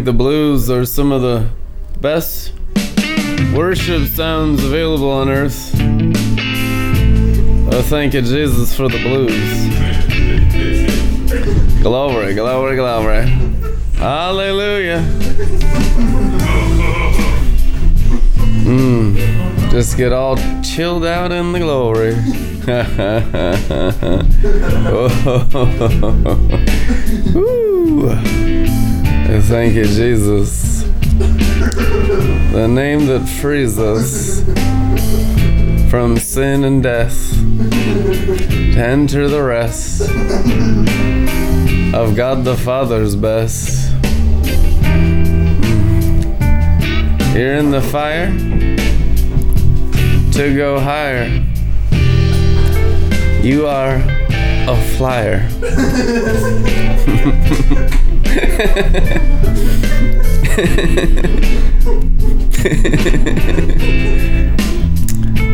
Think the blues are some of the best worship sounds available on earth. Thank you, Jesus, for the blues. Glory, glory, glory. Hallelujah. Mmm. Just get all chilled out in the glory. Thank you, Jesus. The name that frees us from sin and death to enter the rest of God the Father's best. You're in the fire to go higher. You are a flyer.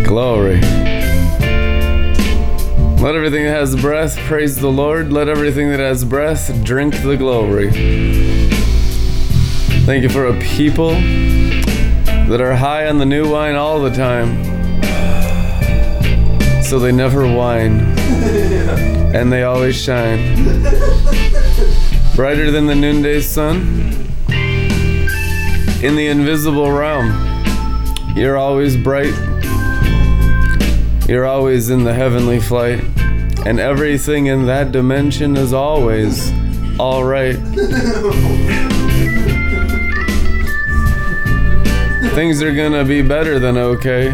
Glory. Let everything that has breath praise the Lord. Let everything that has breath drink the glory. Thank you for a people that are high on the new wine all the time. So they never whine. And they always shine. Brighter than the noonday sun. In the invisible realm. You're always bright. You're always in the heavenly flight. And everything in that dimension is always alright. Things are gonna be better than okay.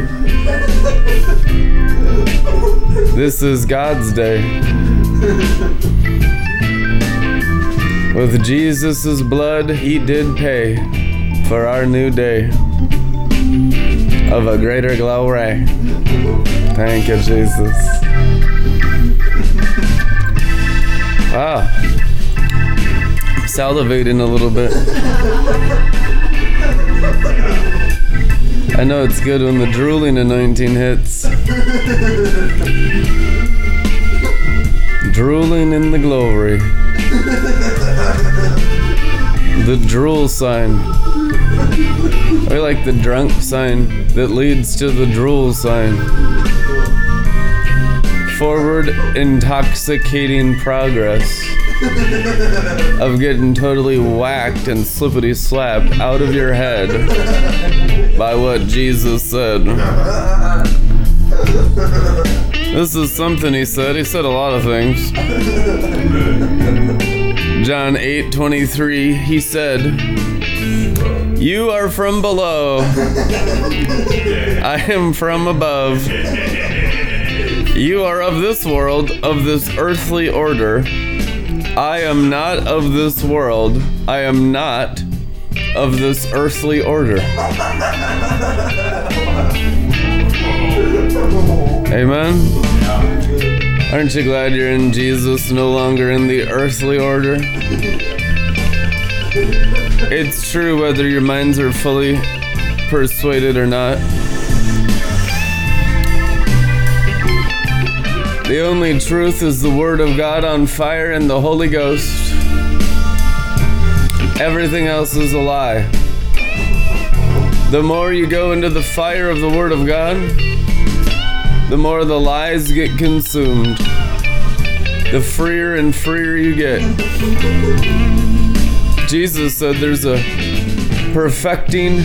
This is God's day. With Jesus' blood, He did pay for our new day of a greater glory. Thank you, Jesus. Ah, salivating a little bit. I know it's good when the drooling anointing hits. drooling in the glory. The drool sign. I like the drunk sign that leads to the drool sign. Forward intoxicating progress of getting totally whacked and slippity slapped out of your head by what Jesus said. This is something he said. He said a lot of things. John 8 23, he said, You are from below, I am from above. You are of this world, of this earthly order. I am not of this world. I am not of this earthly order. Amen. Aren't you glad you're in Jesus, no longer in the earthly order? It's true whether your minds are fully persuaded or not. The only truth is the Word of God on fire and the Holy Ghost. Everything else is a lie. The more you go into the fire of the Word of God, the more the lies get consumed. The freer and freer you get. Jesus said there's a perfecting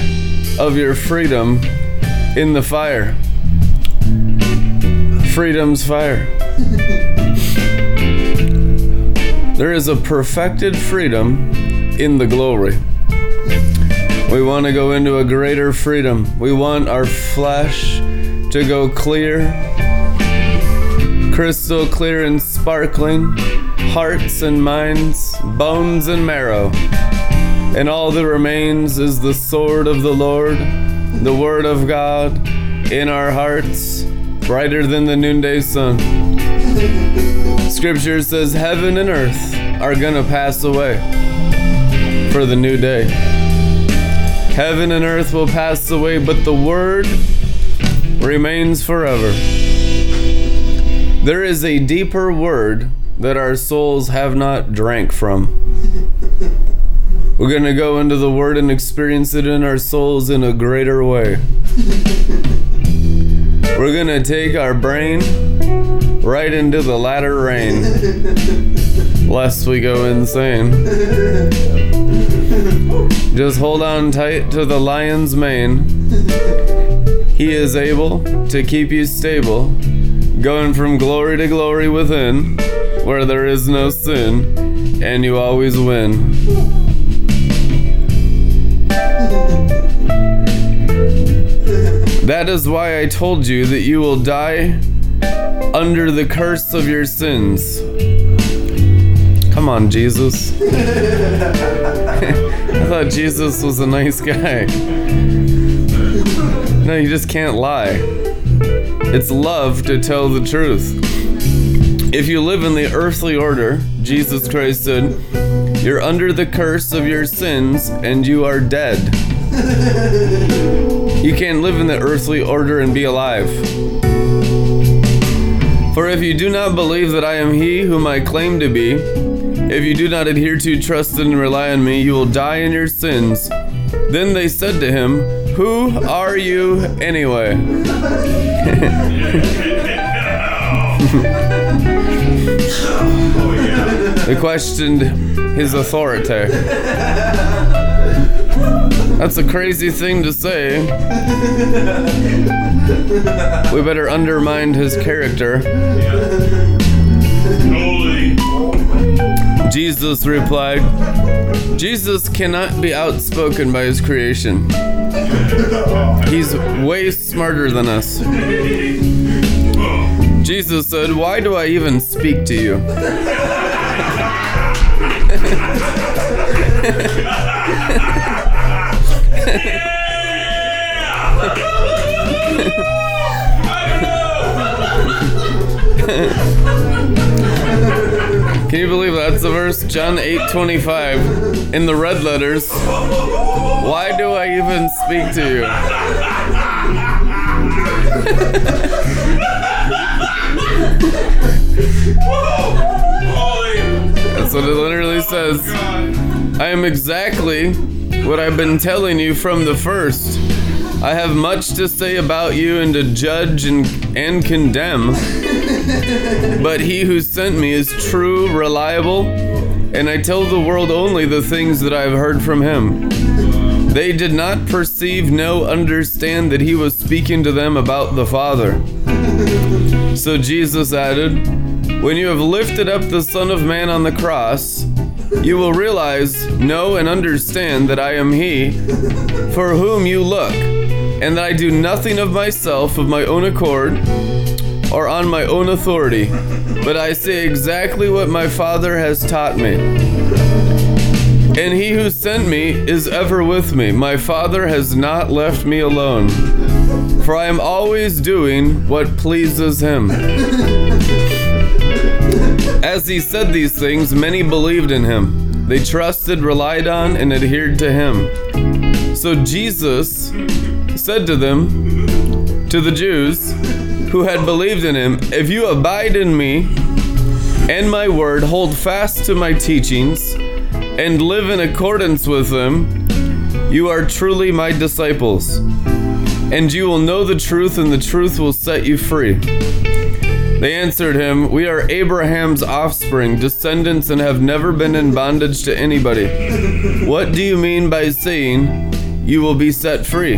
of your freedom in the fire. Freedom's fire. There is a perfected freedom in the glory. We want to go into a greater freedom. We want our flesh to go clear, crystal clear and sparkling, hearts and minds, bones and marrow. And all that remains is the sword of the Lord, the word of God in our hearts, brighter than the noonday sun. Scripture says heaven and earth are gonna pass away for the new day. Heaven and earth will pass away, but the word remains forever. There is a deeper word that our souls have not drank from. We're going to go into the Word and experience it in our souls in a greater way. We're going to take our brain right into the latter rain, lest we go insane. Just hold on tight to the lion's mane. He is able to keep you stable, going from glory to glory within, where there is no sin, and you always win. That is why I told you that you will die under the curse of your sins. Come on, Jesus. I thought Jesus was a nice guy. No, you just can't lie. It's love to tell the truth. If you live in the earthly order, Jesus Christ said, you're under the curse of your sins and you are dead. You can't live in the earthly order and be alive. For if you do not believe that I am he whom I claim to be, if you do not adhere to, trust, and rely on me, you will die in your sins. Then they said to him, Who are you anyway? they questioned his authority. That's a crazy thing to say. We better undermine his character. Jesus replied, Jesus cannot be outspoken by his creation. He's way smarter than us. Jesus said, Why do I even speak to you? Can you believe that's the verse? John 8 25 in the red letters. Why do I even speak to you? that's what it literally says. I am exactly what I've been telling you from the first. I have much to say about you and to judge and, and condemn. But he who sent me is true, reliable, and I tell the world only the things that I have heard from him. They did not perceive, no, understand that he was speaking to them about the Father. So Jesus added, When you have lifted up the Son of Man on the cross, you will realize, know, and understand that I am He for whom you look, and that I do nothing of myself of my own accord or on my own authority, but I say exactly what my Father has taught me. And he who sent me is ever with me. My Father has not left me alone, for I am always doing what pleases him. As he said these things, many believed in him. They trusted, relied on, and adhered to him. So Jesus said to them, to the Jews who had believed in him, If you abide in me and my word, hold fast to my teachings, and live in accordance with them, you are truly my disciples. And you will know the truth, and the truth will set you free. They answered him, We are Abraham's offspring, descendants, and have never been in bondage to anybody. What do you mean by saying, You will be set free?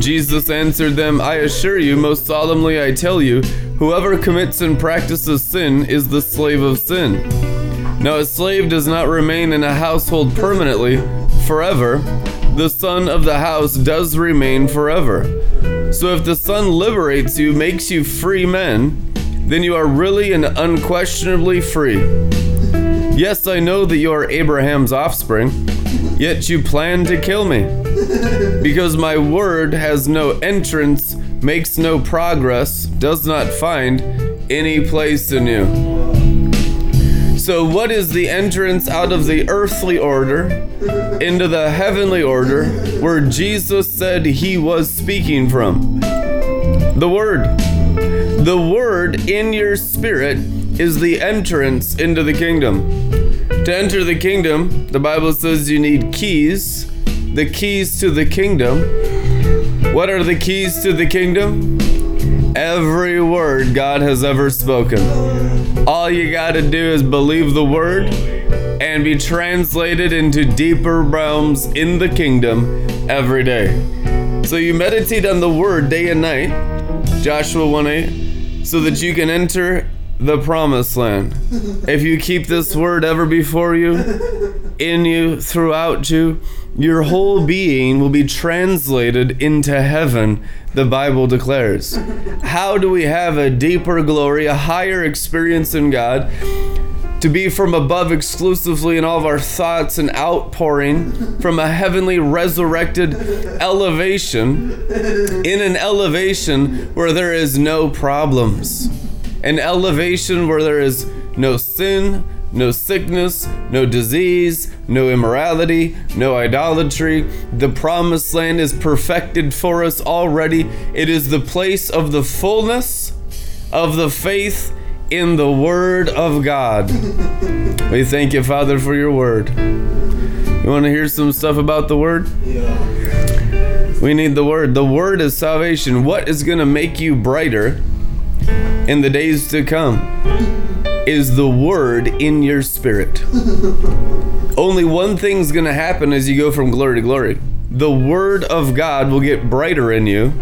Jesus answered them, I assure you, most solemnly I tell you, whoever commits and practices sin is the slave of sin. Now, a slave does not remain in a household permanently, forever. The son of the house does remain forever. So if the Son liberates you, makes you free men, then you are really and unquestionably free. Yes, I know that you are Abraham's offspring, yet you plan to kill me. Because my word has no entrance, makes no progress, does not find any place in you. So, what is the entrance out of the earthly order into the heavenly order where Jesus said he was speaking from? The Word. The Word in your spirit is the entrance into the kingdom. To enter the kingdom, the Bible says you need keys, the keys to the kingdom. What are the keys to the kingdom? Every word God has ever spoken. All you got to do is believe the word and be translated into deeper realms in the kingdom every day. So you meditate on the word day and night, Joshua 1 8, so that you can enter the promised land. If you keep this word ever before you, in you, throughout you, your whole being will be translated into heaven, the Bible declares. How do we have a deeper glory, a higher experience in God? To be from above exclusively in all of our thoughts and outpouring from a heavenly resurrected elevation, in an elevation where there is no problems an elevation where there is no sin, no sickness, no disease, no immorality, no idolatry. The promised land is perfected for us already. It is the place of the fullness of the faith in the Word of God. we thank you, Father, for your Word. You want to hear some stuff about the Word? Yeah. We need the Word. The Word is salvation. What is going to make you brighter? In the days to come is the word in your spirit. Only one thing's going to happen as you go from glory to glory. The word of God will get brighter in you,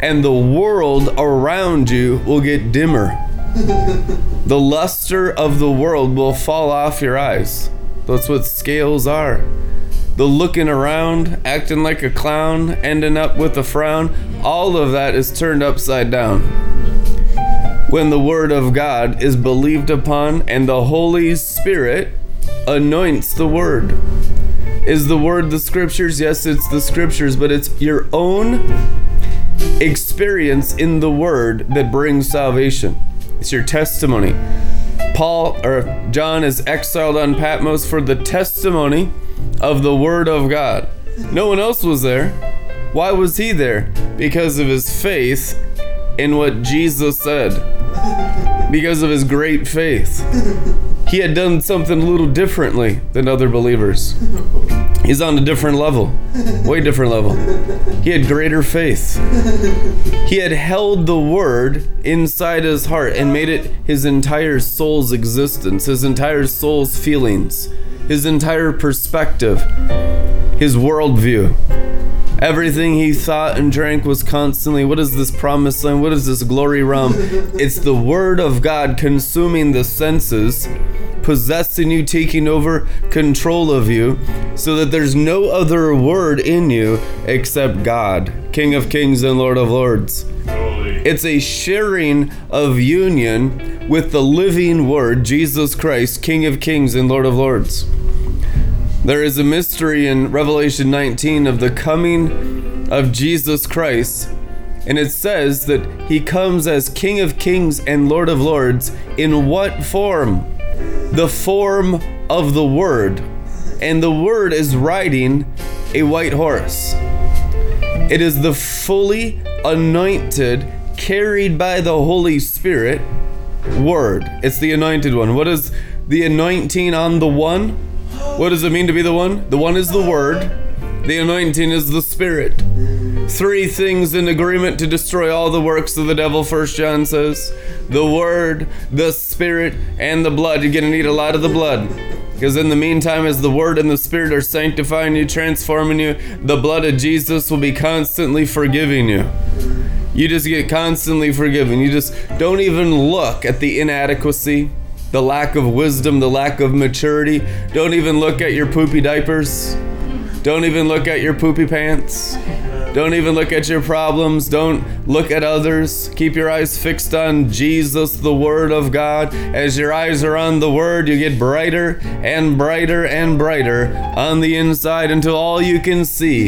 and the world around you will get dimmer. the luster of the world will fall off your eyes. That's what scales are. The looking around, acting like a clown, ending up with a frown, all of that is turned upside down when the Word of God is believed upon and the Holy Spirit anoints the Word. Is the Word the Scriptures? Yes, it's the Scriptures, but it's your own experience in the Word that brings salvation. It's your testimony. Paul or John is exiled on Patmos for the testimony of the Word of God. No one else was there. Why was he there? Because of his faith in what Jesus said because of his great faith. He had done something a little differently than other believers. He's on a different level, way different level. He had greater faith. He had held the word inside his heart and made it his entire soul's existence, his entire soul's feelings, his entire perspective, his worldview. Everything he thought and drank was constantly, what is this promised land? What is this glory realm? it's the word of God consuming the senses, possessing you, taking over control of you, so that there's no other word in you except God, King of kings and Lord of lords. It's a sharing of union with the living word, Jesus Christ, King of kings and Lord of lords. There is a mystery in Revelation 19 of the coming of Jesus Christ, and it says that he comes as King of Kings and Lord of Lords in what form? The form of the Word. And the Word is riding a white horse. It is the fully anointed, carried by the Holy Spirit Word. It's the anointed one. What is the anointing on the one? What does it mean to be the one? The one is the Word, the anointing is the Spirit. Three things in agreement to destroy all the works of the devil, First John says the Word, the Spirit, and the blood. You're to need a lot of the blood. Because in the meantime, as the Word and the Spirit are sanctifying you, transforming you, the blood of Jesus will be constantly forgiving you. You just get constantly forgiven. You just don't even look at the inadequacy the lack of wisdom, the lack of maturity. Don't even look at your poopy diapers. Don't even look at your poopy pants. Don't even look at your problems. Don't look at others. Keep your eyes fixed on Jesus, the Word of God. As your eyes are on the Word, you get brighter and brighter and brighter on the inside until all you can see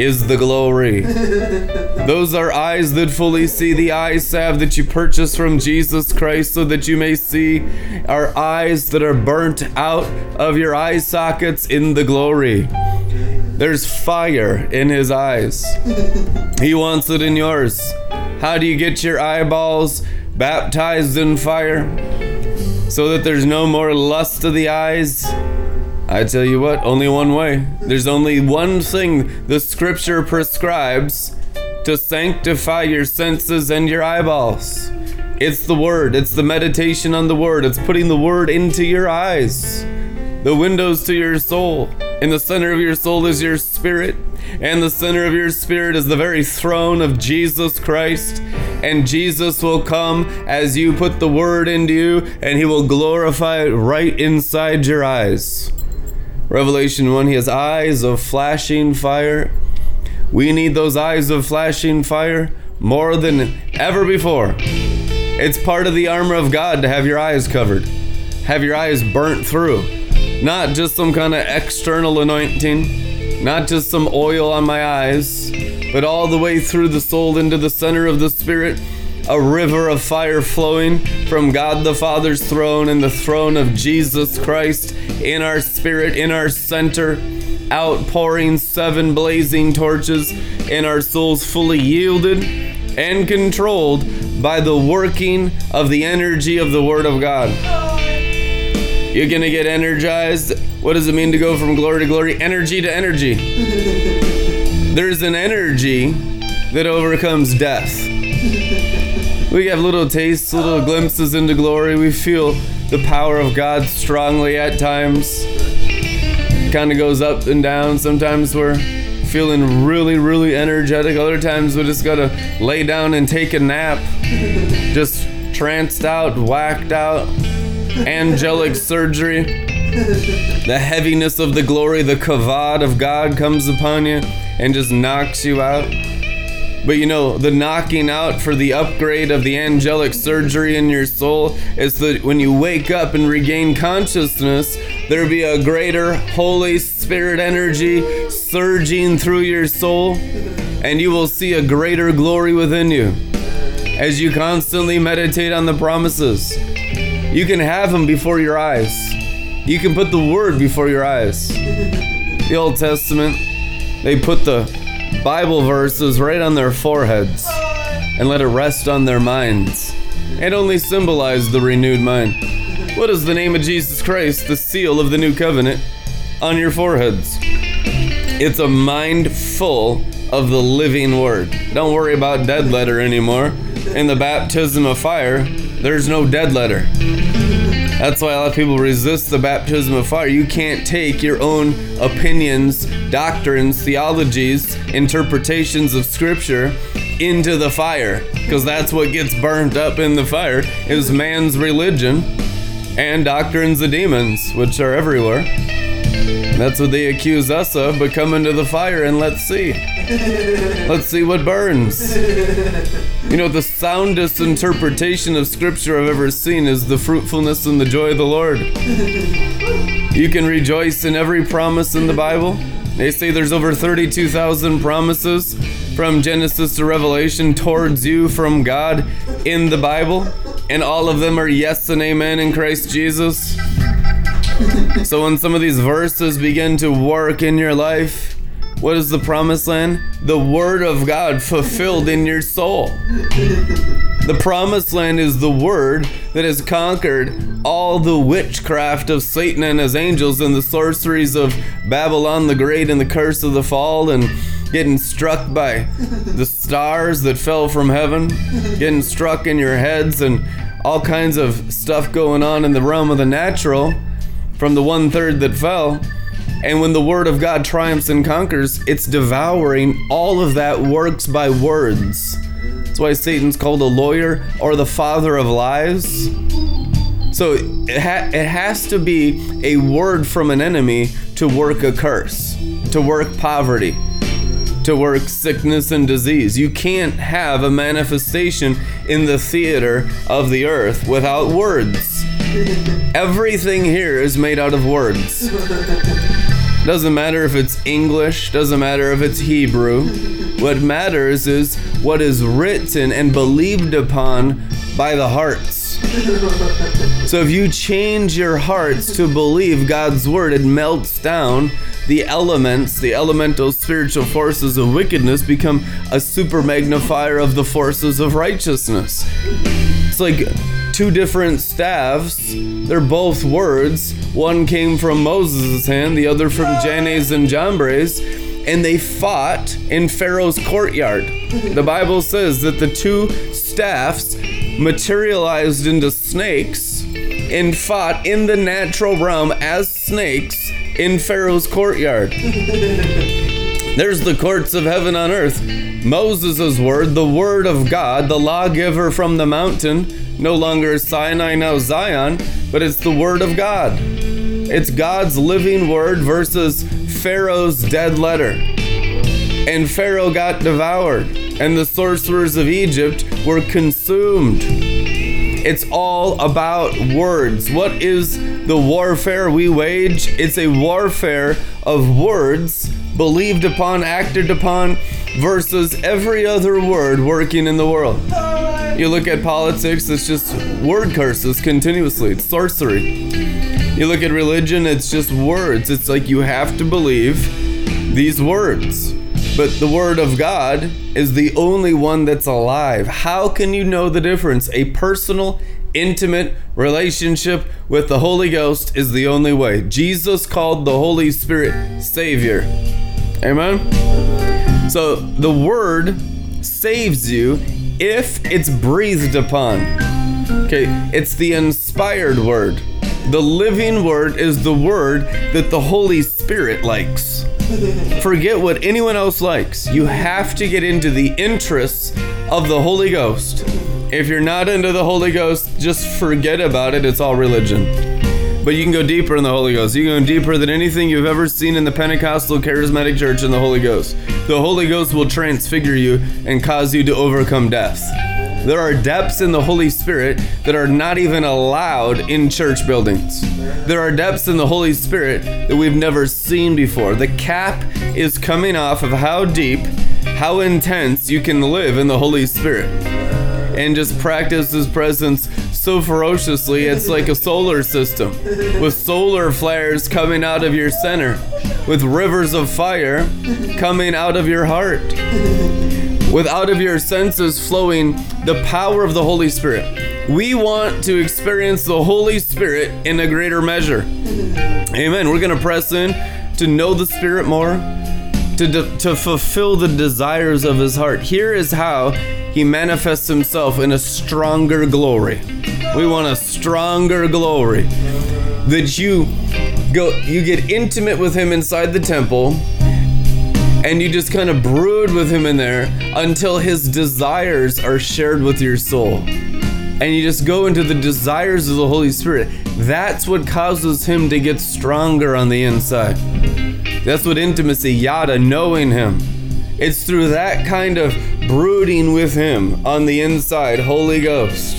is the glory. Those are eyes that fully see. The eye salve that you purchase from Jesus Christ so that you may see are eyes that are burnt out of your eye sockets in the glory. There's fire in his eyes. He wants it in yours. How do you get your eyeballs baptized in fire? so that there's no more lust of the eyes. I tell you what, only one way. There's only one thing the scripture prescribes to sanctify your senses and your eyeballs. It's the word, it's the meditation on the word, it's putting the word into your eyes, the windows to your soul. In the center of your soul is your spirit, and the center of your spirit is the very throne of Jesus Christ. And Jesus will come as you put the word into you, and he will glorify it right inside your eyes. Revelation 1 He has eyes of flashing fire. We need those eyes of flashing fire more than ever before. It's part of the armor of God to have your eyes covered, have your eyes burnt through. Not just some kind of external anointing, not just some oil on my eyes, but all the way through the soul into the center of the spirit, a river of fire flowing from God the Father's throne and the throne of Jesus Christ in our spirit, in our center, outpouring seven blazing torches in our souls, fully yielded and controlled by the working of the energy of the Word of God. You're gonna get energized. What does it mean to go from glory to glory? Energy to energy. There's an energy that overcomes death. We have little tastes, little glimpses into glory. We feel the power of God strongly at times. Kind of goes up and down. Sometimes we're feeling really, really energetic. Other times we just gotta lay down and take a nap. Just tranced out, whacked out angelic surgery. The heaviness of the glory, the kavod of God comes upon you and just knocks you out. But you know, the knocking out for the upgrade of the angelic surgery in your soul is that when you wake up and regain consciousness, there be a greater Holy Spirit energy surging through your soul, and you will see a greater glory within you as you constantly meditate on the promises. You can have them before your eyes. You can put the word before your eyes. The Old Testament, they put the Bible verses right on their foreheads and let it rest on their minds. It only symbolized the renewed mind. What is the name of Jesus Christ, the seal of the new covenant, on your foreheads? It's a mind full of the living word. Don't worry about dead letter anymore. In the baptism of fire, there's no dead letter. That's why a lot of people resist the baptism of fire. You can't take your own opinions, doctrines, theologies, interpretations of scripture into the fire because that's what gets burnt up in the fire is man's religion and doctrines of demons which are everywhere. That's what they accuse us of, but come into the fire and let's see. Let's see what burns. You know, the soundest interpretation of Scripture I've ever seen is the fruitfulness and the joy of the Lord. You can rejoice in every promise in the Bible. They say there's over 32,000 promises from Genesis to Revelation towards you from God in the Bible, and all of them are yes and amen in Christ Jesus. So when some of these verses begin to work in your life, what is the promised land? The word of God fulfilled in your soul. The promised land is the word that has conquered all the witchcraft of Satan and his angels and the sorceries of Babylon the Great and the curse of the fall and getting struck by the stars that fell from heaven, getting struck in your heads and all kinds of stuff going on in the realm of the natural from the one third that fell. And when the word of God triumphs and conquers, it's devouring all of that works by words. That's why Satan's called a lawyer or the father of lies. So it, ha- it has to be a word from an enemy to work a curse, to work poverty, to work sickness and disease. You can't have a manifestation in the theater of the earth without words. Everything here is made out of words. Doesn't matter if it's English, doesn't matter if it's Hebrew. What matters is what is written and believed upon by the hearts. So if you change your hearts to believe God's word, it melts down the elements, the elemental spiritual forces of wickedness become a super magnifier of the forces of righteousness. It's like two different staffs. They're both words. One came from Moses' hand, the other from Jannes and Jambres, and they fought in Pharaoh's courtyard. The Bible says that the two staffs materialized into snakes and fought in the natural realm as snakes in Pharaoh's courtyard. There's the courts of heaven on earth. Moses' word, the word of God, the lawgiver from the mountain, no longer is Sinai, now Zion, but it's the word of God. It's God's living word versus Pharaoh's dead letter. And Pharaoh got devoured, and the sorcerers of Egypt were consumed. It's all about words. What is the warfare we wage? It's a warfare of words believed upon, acted upon, versus every other word working in the world. You look at politics, it's just word curses continuously, it's sorcery. You look at religion, it's just words. It's like you have to believe these words. But the Word of God is the only one that's alive. How can you know the difference? A personal, intimate relationship with the Holy Ghost is the only way. Jesus called the Holy Spirit Savior. Amen? So the Word saves you if it's breathed upon. Okay, it's the inspired Word. The living Word is the Word that the Holy Spirit likes. Forget what anyone else likes. You have to get into the interests of the Holy Ghost. If you're not into the Holy Ghost, just forget about it. It's all religion. But you can go deeper in the Holy Ghost. You can go deeper than anything you've ever seen in the Pentecostal charismatic church in the Holy Ghost. The Holy Ghost will transfigure you and cause you to overcome death. There are depths in the Holy Spirit that are not even allowed in church buildings. There are depths in the Holy Spirit that we've never seen before. The cap is coming off of how deep, how intense you can live in the Holy Spirit and just practice His presence so ferociously. It's like a solar system with solar flares coming out of your center, with rivers of fire coming out of your heart with out of your senses flowing the power of the Holy Spirit. We want to experience the Holy Spirit in a greater measure. Amen. We're going to press in to know the Spirit more, to, to fulfill the desires of His heart. Here is how He manifests Himself in a stronger glory. We want a stronger glory that you go you get intimate with him inside the temple and you just kind of brood with him in there until his desires are shared with your soul. And you just go into the desires of the Holy Spirit. That's what causes him to get stronger on the inside. That's what intimacy, yada, knowing him. It's through that kind of brooding with him on the inside, Holy Ghost,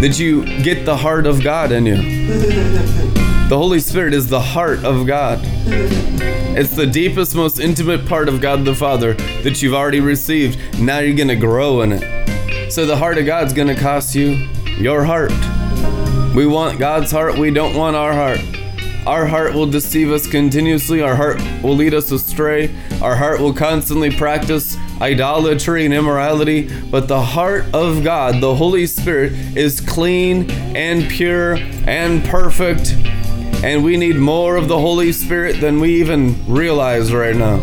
that you get the heart of God in you. The Holy Spirit is the heart of God. It's the deepest, most intimate part of God the Father that you've already received. Now you're going to grow in it. So the heart of God's going to cost you your heart. We want God's heart, we don't want our heart. Our heart will deceive us continuously. Our heart will lead us astray. Our heart will constantly practice idolatry and immorality. But the heart of God, the Holy Spirit, is clean and pure and perfect and we need more of the Holy Spirit than we even realize right now.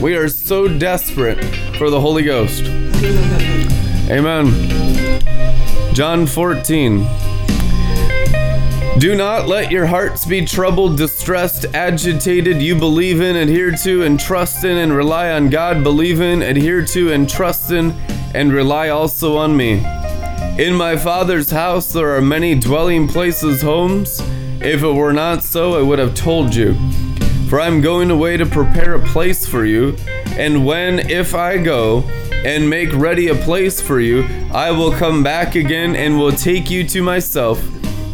We are so desperate for the Holy Ghost. Amen. John 14. Do not let your hearts be troubled, distressed, agitated. You believe in, adhere to, and trust in, and rely on God. Believe in, adhere to, and trust in, and rely also on me. In my Father's house there are many dwelling places, homes. If it were not so, I would have told you. For I am going away to prepare a place for you, and when, if I go, and make ready a place for you, I will come back again and will take you to myself,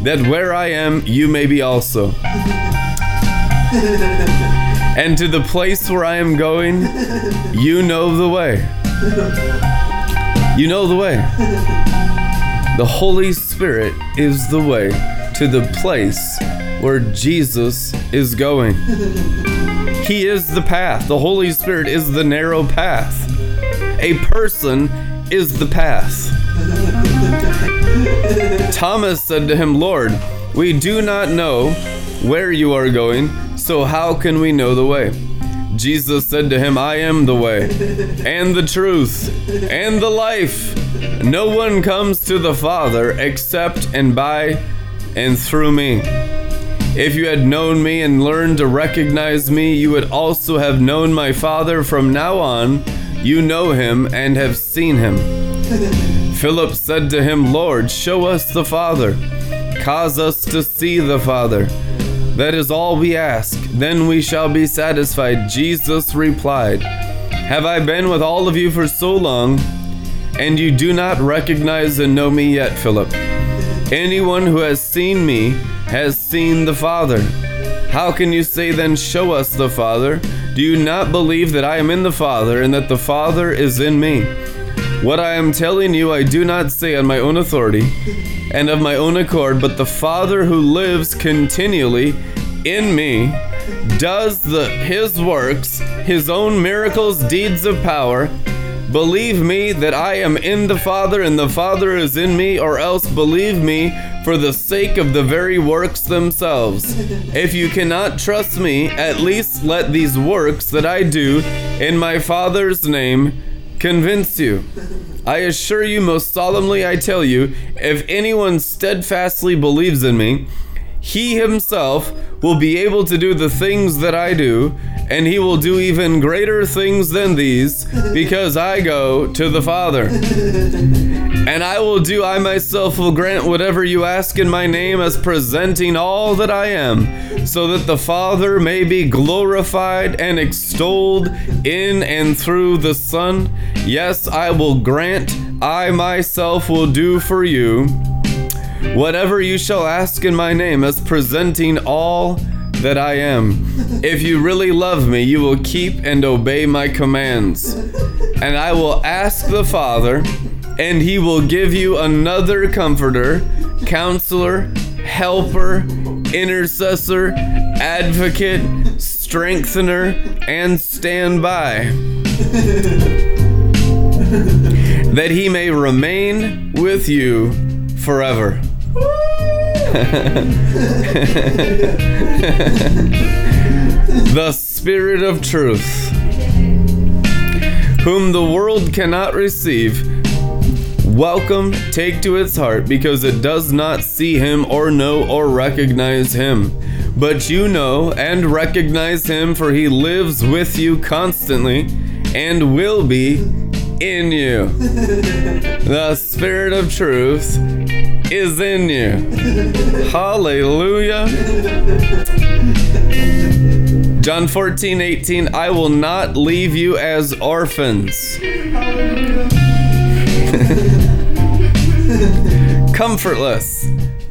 that where I am, you may be also. and to the place where I am going, you know the way. You know the way. The Holy Spirit is the way to the place where Jesus is going. He is the path. The Holy Spirit is the narrow path. A person is the path. Thomas said to him, Lord, we do not know where you are going, so how can we know the way? Jesus said to him, I am the way, and the truth, and the life. No one comes to the Father except and by and through me. If you had known me and learned to recognize me, you would also have known my Father. From now on, you know him and have seen him. Philip said to him, Lord, show us the Father. Cause us to see the Father. That is all we ask. Then we shall be satisfied. Jesus replied, Have I been with all of you for so long, and you do not recognize and know me yet, Philip? Anyone who has seen me has seen the Father. How can you say then, Show us the Father? Do you not believe that I am in the Father and that the Father is in me? What I am telling you, I do not say on my own authority and of my own accord, but the Father who lives continually in me does the his works, his own miracles, deeds of power. Believe me that I am in the Father and the Father is in me, or else believe me for the sake of the very works themselves. If you cannot trust me, at least let these works that I do in my Father's name convince you. I assure you, most solemnly, I tell you, if anyone steadfastly believes in me, he himself will be able to do the things that I do, and he will do even greater things than these, because I go to the Father. And I will do, I myself will grant whatever you ask in my name as presenting all that I am, so that the Father may be glorified and extolled in and through the Son. Yes, I will grant, I myself will do for you whatever you shall ask in my name as presenting all that I am. If you really love me, you will keep and obey my commands. And I will ask the Father, and he will give you another comforter, counselor, helper, intercessor, advocate, strengthener, and standby. that he may remain with you forever. the Spirit of Truth, whom the world cannot receive, welcome, take to its heart, because it does not see him or know or recognize him. But you know and recognize him, for he lives with you constantly and will be in you. the Spirit of truth is in you. Hallelujah. John 14, 18, I will not leave you as orphans. Comfortless,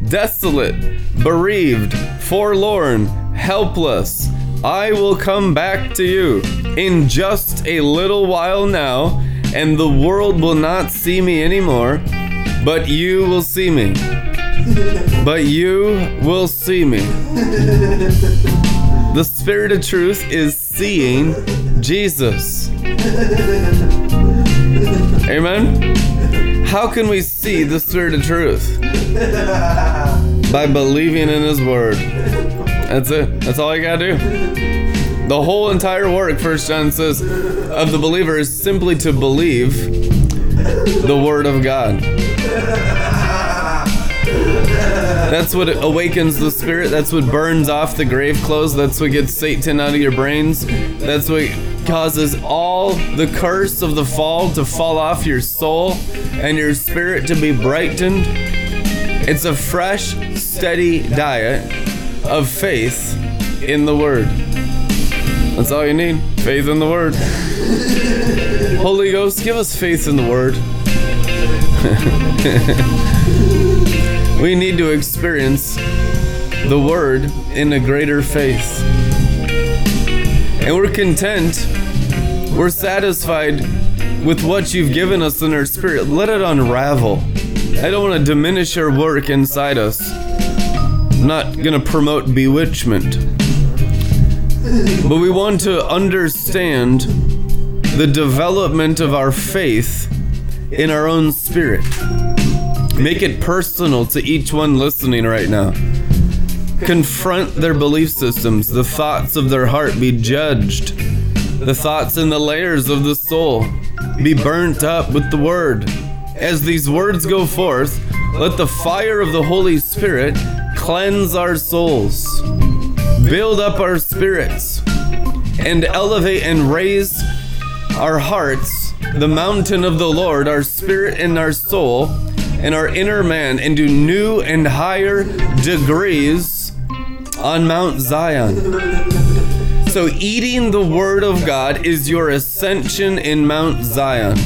desolate, bereaved, forlorn, helpless. I will come back to you in just a little while now, and the world will not see me anymore but you will see me. But you will see me. The Spirit of truth is seeing Jesus. Amen? How can we see the Spirit of truth? By believing in His Word. That's it. That's all you gotta do. The whole entire work, First John says, of the believer is simply to believe the Word of God. That's what awakens the spirit. That's what burns off the grave clothes. That's what gets Satan out of your brains. That's what causes all the curse of the fall to fall off your soul and your spirit to be brightened. It's a fresh, steady diet of faith in the Word. That's all you need faith in the Word. Holy Ghost, give us faith in the Word. we need to experience the Word in a greater faith. And we're content, we're satisfied with what you've given us in our spirit. Let it unravel. I don't want to diminish your work inside us. I'm not going to promote bewitchment. But we want to understand the development of our faith in our own spirit. Make it personal to each one listening right now. Confront their belief systems, the thoughts of their heart be judged, the thoughts and the layers of the soul be burnt up with the word. As these words go forth, let the fire of the Holy Spirit cleanse our souls, build up our spirits, and elevate and raise our hearts, the mountain of the Lord, our spirit and our soul, and our inner man into new and higher degrees on Mount Zion. So, eating the Word of God is your ascension in Mount Zion.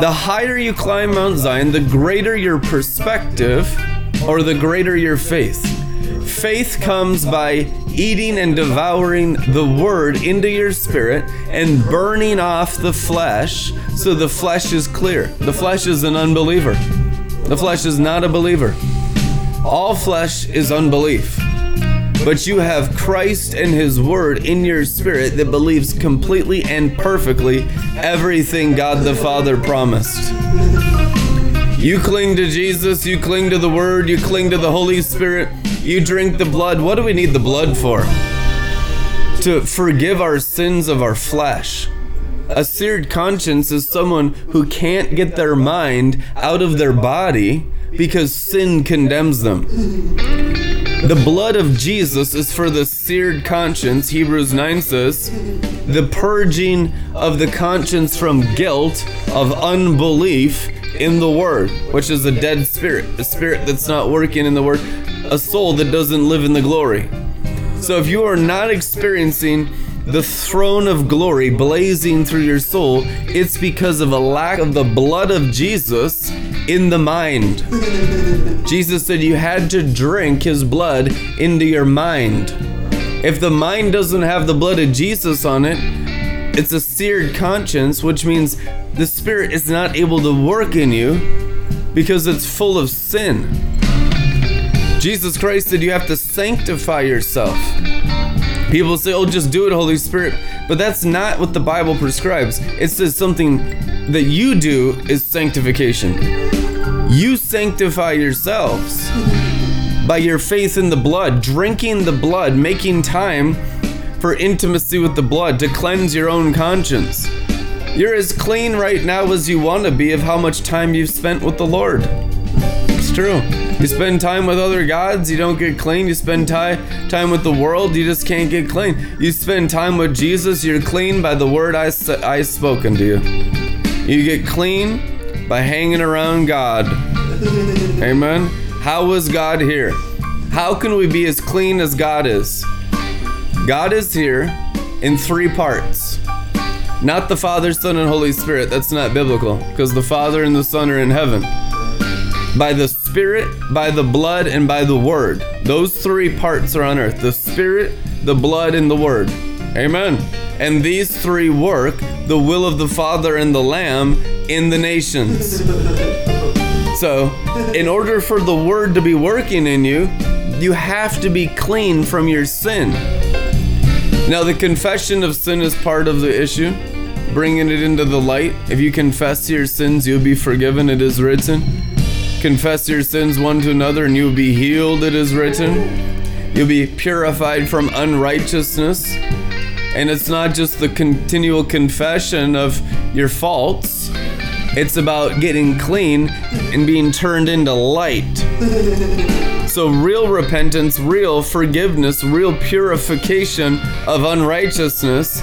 The higher you climb Mount Zion, the greater your perspective or the greater your faith. Faith comes by eating and devouring the word into your spirit and burning off the flesh so the flesh is clear. The flesh is an unbeliever. The flesh is not a believer. All flesh is unbelief. But you have Christ and His Word in your spirit that believes completely and perfectly everything God the Father promised. You cling to Jesus, you cling to the Word, you cling to the Holy Spirit, you drink the blood. What do we need the blood for? To forgive our sins of our flesh. A seared conscience is someone who can't get their mind out of their body because sin condemns them. The blood of Jesus is for the seared conscience, Hebrews 9 says, the purging of the conscience from guilt of unbelief in the Word, which is a dead spirit, a spirit that's not working in the Word, a soul that doesn't live in the glory. So if you are not experiencing the throne of glory blazing through your soul, it's because of a lack of the blood of Jesus in the mind. Jesus said you had to drink his blood into your mind. If the mind doesn't have the blood of Jesus on it, it's a seared conscience, which means the Spirit is not able to work in you because it's full of sin. Jesus Christ said you have to sanctify yourself. People say, oh, just do it, Holy Spirit. But that's not what the Bible prescribes. It says something that you do is sanctification. You sanctify yourselves by your faith in the blood, drinking the blood, making time for intimacy with the blood to cleanse your own conscience. You're as clean right now as you want to be of how much time you've spent with the Lord. It's true. You spend time with other gods, you don't get clean. You spend time time with the world, you just can't get clean. You spend time with Jesus, you're clean by the word I I spoken to you. You get clean by hanging around God. Amen. How is God here? How can we be as clean as God is? God is here in three parts. Not the Father, Son, and Holy Spirit. That's not biblical because the Father and the Son are in heaven. By the Spirit, by the blood, and by the Word. Those three parts are on earth the Spirit, the blood, and the Word. Amen. And these three work the will of the Father and the Lamb in the nations. So, in order for the Word to be working in you, you have to be clean from your sin. Now, the confession of sin is part of the issue, bringing it into the light. If you confess your sins, you'll be forgiven, it is written. Confess your sins one to another, and you'll be healed, it is written. You'll be purified from unrighteousness. And it's not just the continual confession of your faults, it's about getting clean and being turned into light. So, real repentance, real forgiveness, real purification of unrighteousness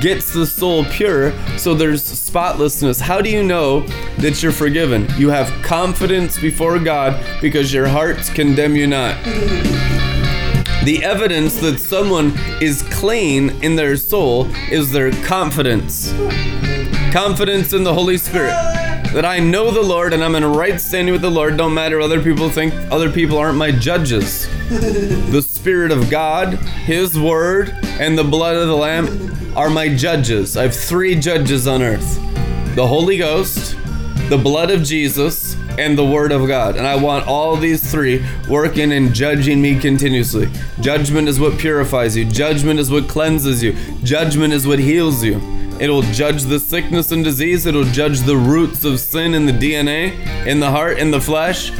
gets the soul pure, so there's spotlessness. How do you know that you're forgiven? You have confidence before God because your hearts condemn you not. The evidence that someone is clean in their soul is their confidence. Confidence in the Holy Spirit that I know the Lord and I'm in right standing with the Lord. Don't matter other people think other people aren't my judges. the Spirit of God, His Word, and the blood of the Lamb are my judges. I have three judges on earth the Holy Ghost, the blood of Jesus, and the Word of God. And I want all these three working and judging me continuously. Judgment is what purifies you, judgment is what cleanses you, judgment is what heals you. It'll judge the sickness and disease. It'll judge the roots of sin in the DNA, in the heart, in the flesh.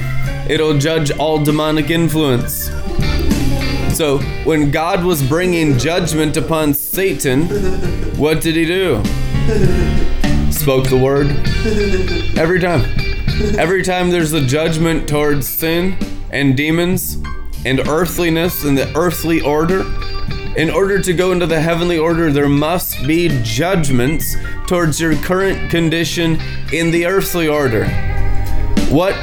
It'll judge all demonic influence. So, when God was bringing judgment upon Satan, what did he do? Spoke the word. Every time. Every time there's a judgment towards sin and demons and earthliness and the earthly order, in order to go into the heavenly order, there must be judgments towards your current condition in the earthly order. What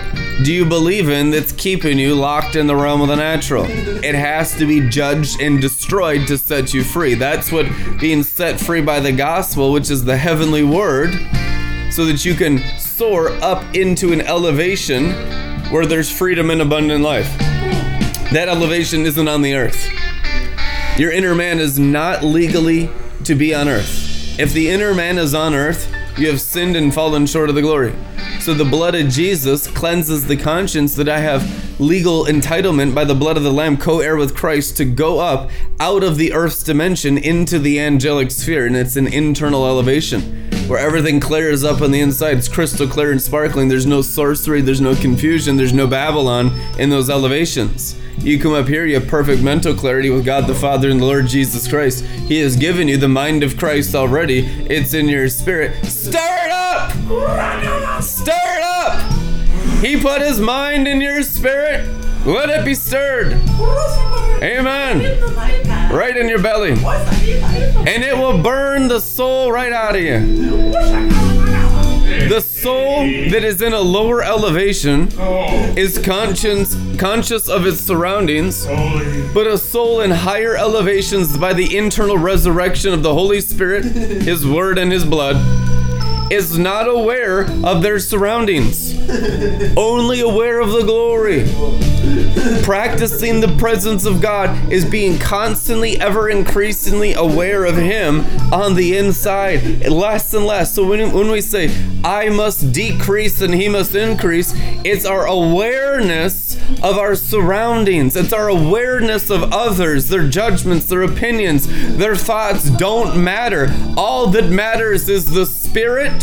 do you believe in that's keeping you locked in the realm of the natural? It has to be judged and destroyed to set you free. That's what being set free by the gospel, which is the heavenly word, so that you can soar up into an elevation where there's freedom and abundant life. That elevation isn't on the earth. Your inner man is not legally to be on earth. If the inner man is on earth, you have sinned and fallen short of the glory. So the blood of Jesus cleanses the conscience that I have legal entitlement by the blood of the Lamb, co heir with Christ, to go up out of the earth's dimension into the angelic sphere. And it's an internal elevation where everything clears up on the inside. It's crystal clear and sparkling. There's no sorcery, there's no confusion, there's no Babylon in those elevations. You come up here, you have perfect mental clarity with God the Father and the Lord Jesus Christ. He has given you the mind of Christ already. It's in your spirit. Stir it up! Stir it up! He put his mind in your spirit. Let it be stirred. Amen. Right in your belly. And it will burn the soul right out of you. The soul that is in a lower elevation is conscious conscious of its surroundings, but a soul in higher elevations by the internal resurrection of the Holy Spirit, his word and his blood is not aware of their surroundings, only aware of the glory. Practicing the presence of God is being constantly, ever increasingly aware of Him on the inside, less and less. So when, when we say, I must decrease and He must increase, it's our awareness of our surroundings, it's our awareness of others, their judgments, their opinions, their thoughts don't matter. All that matters is the Spirit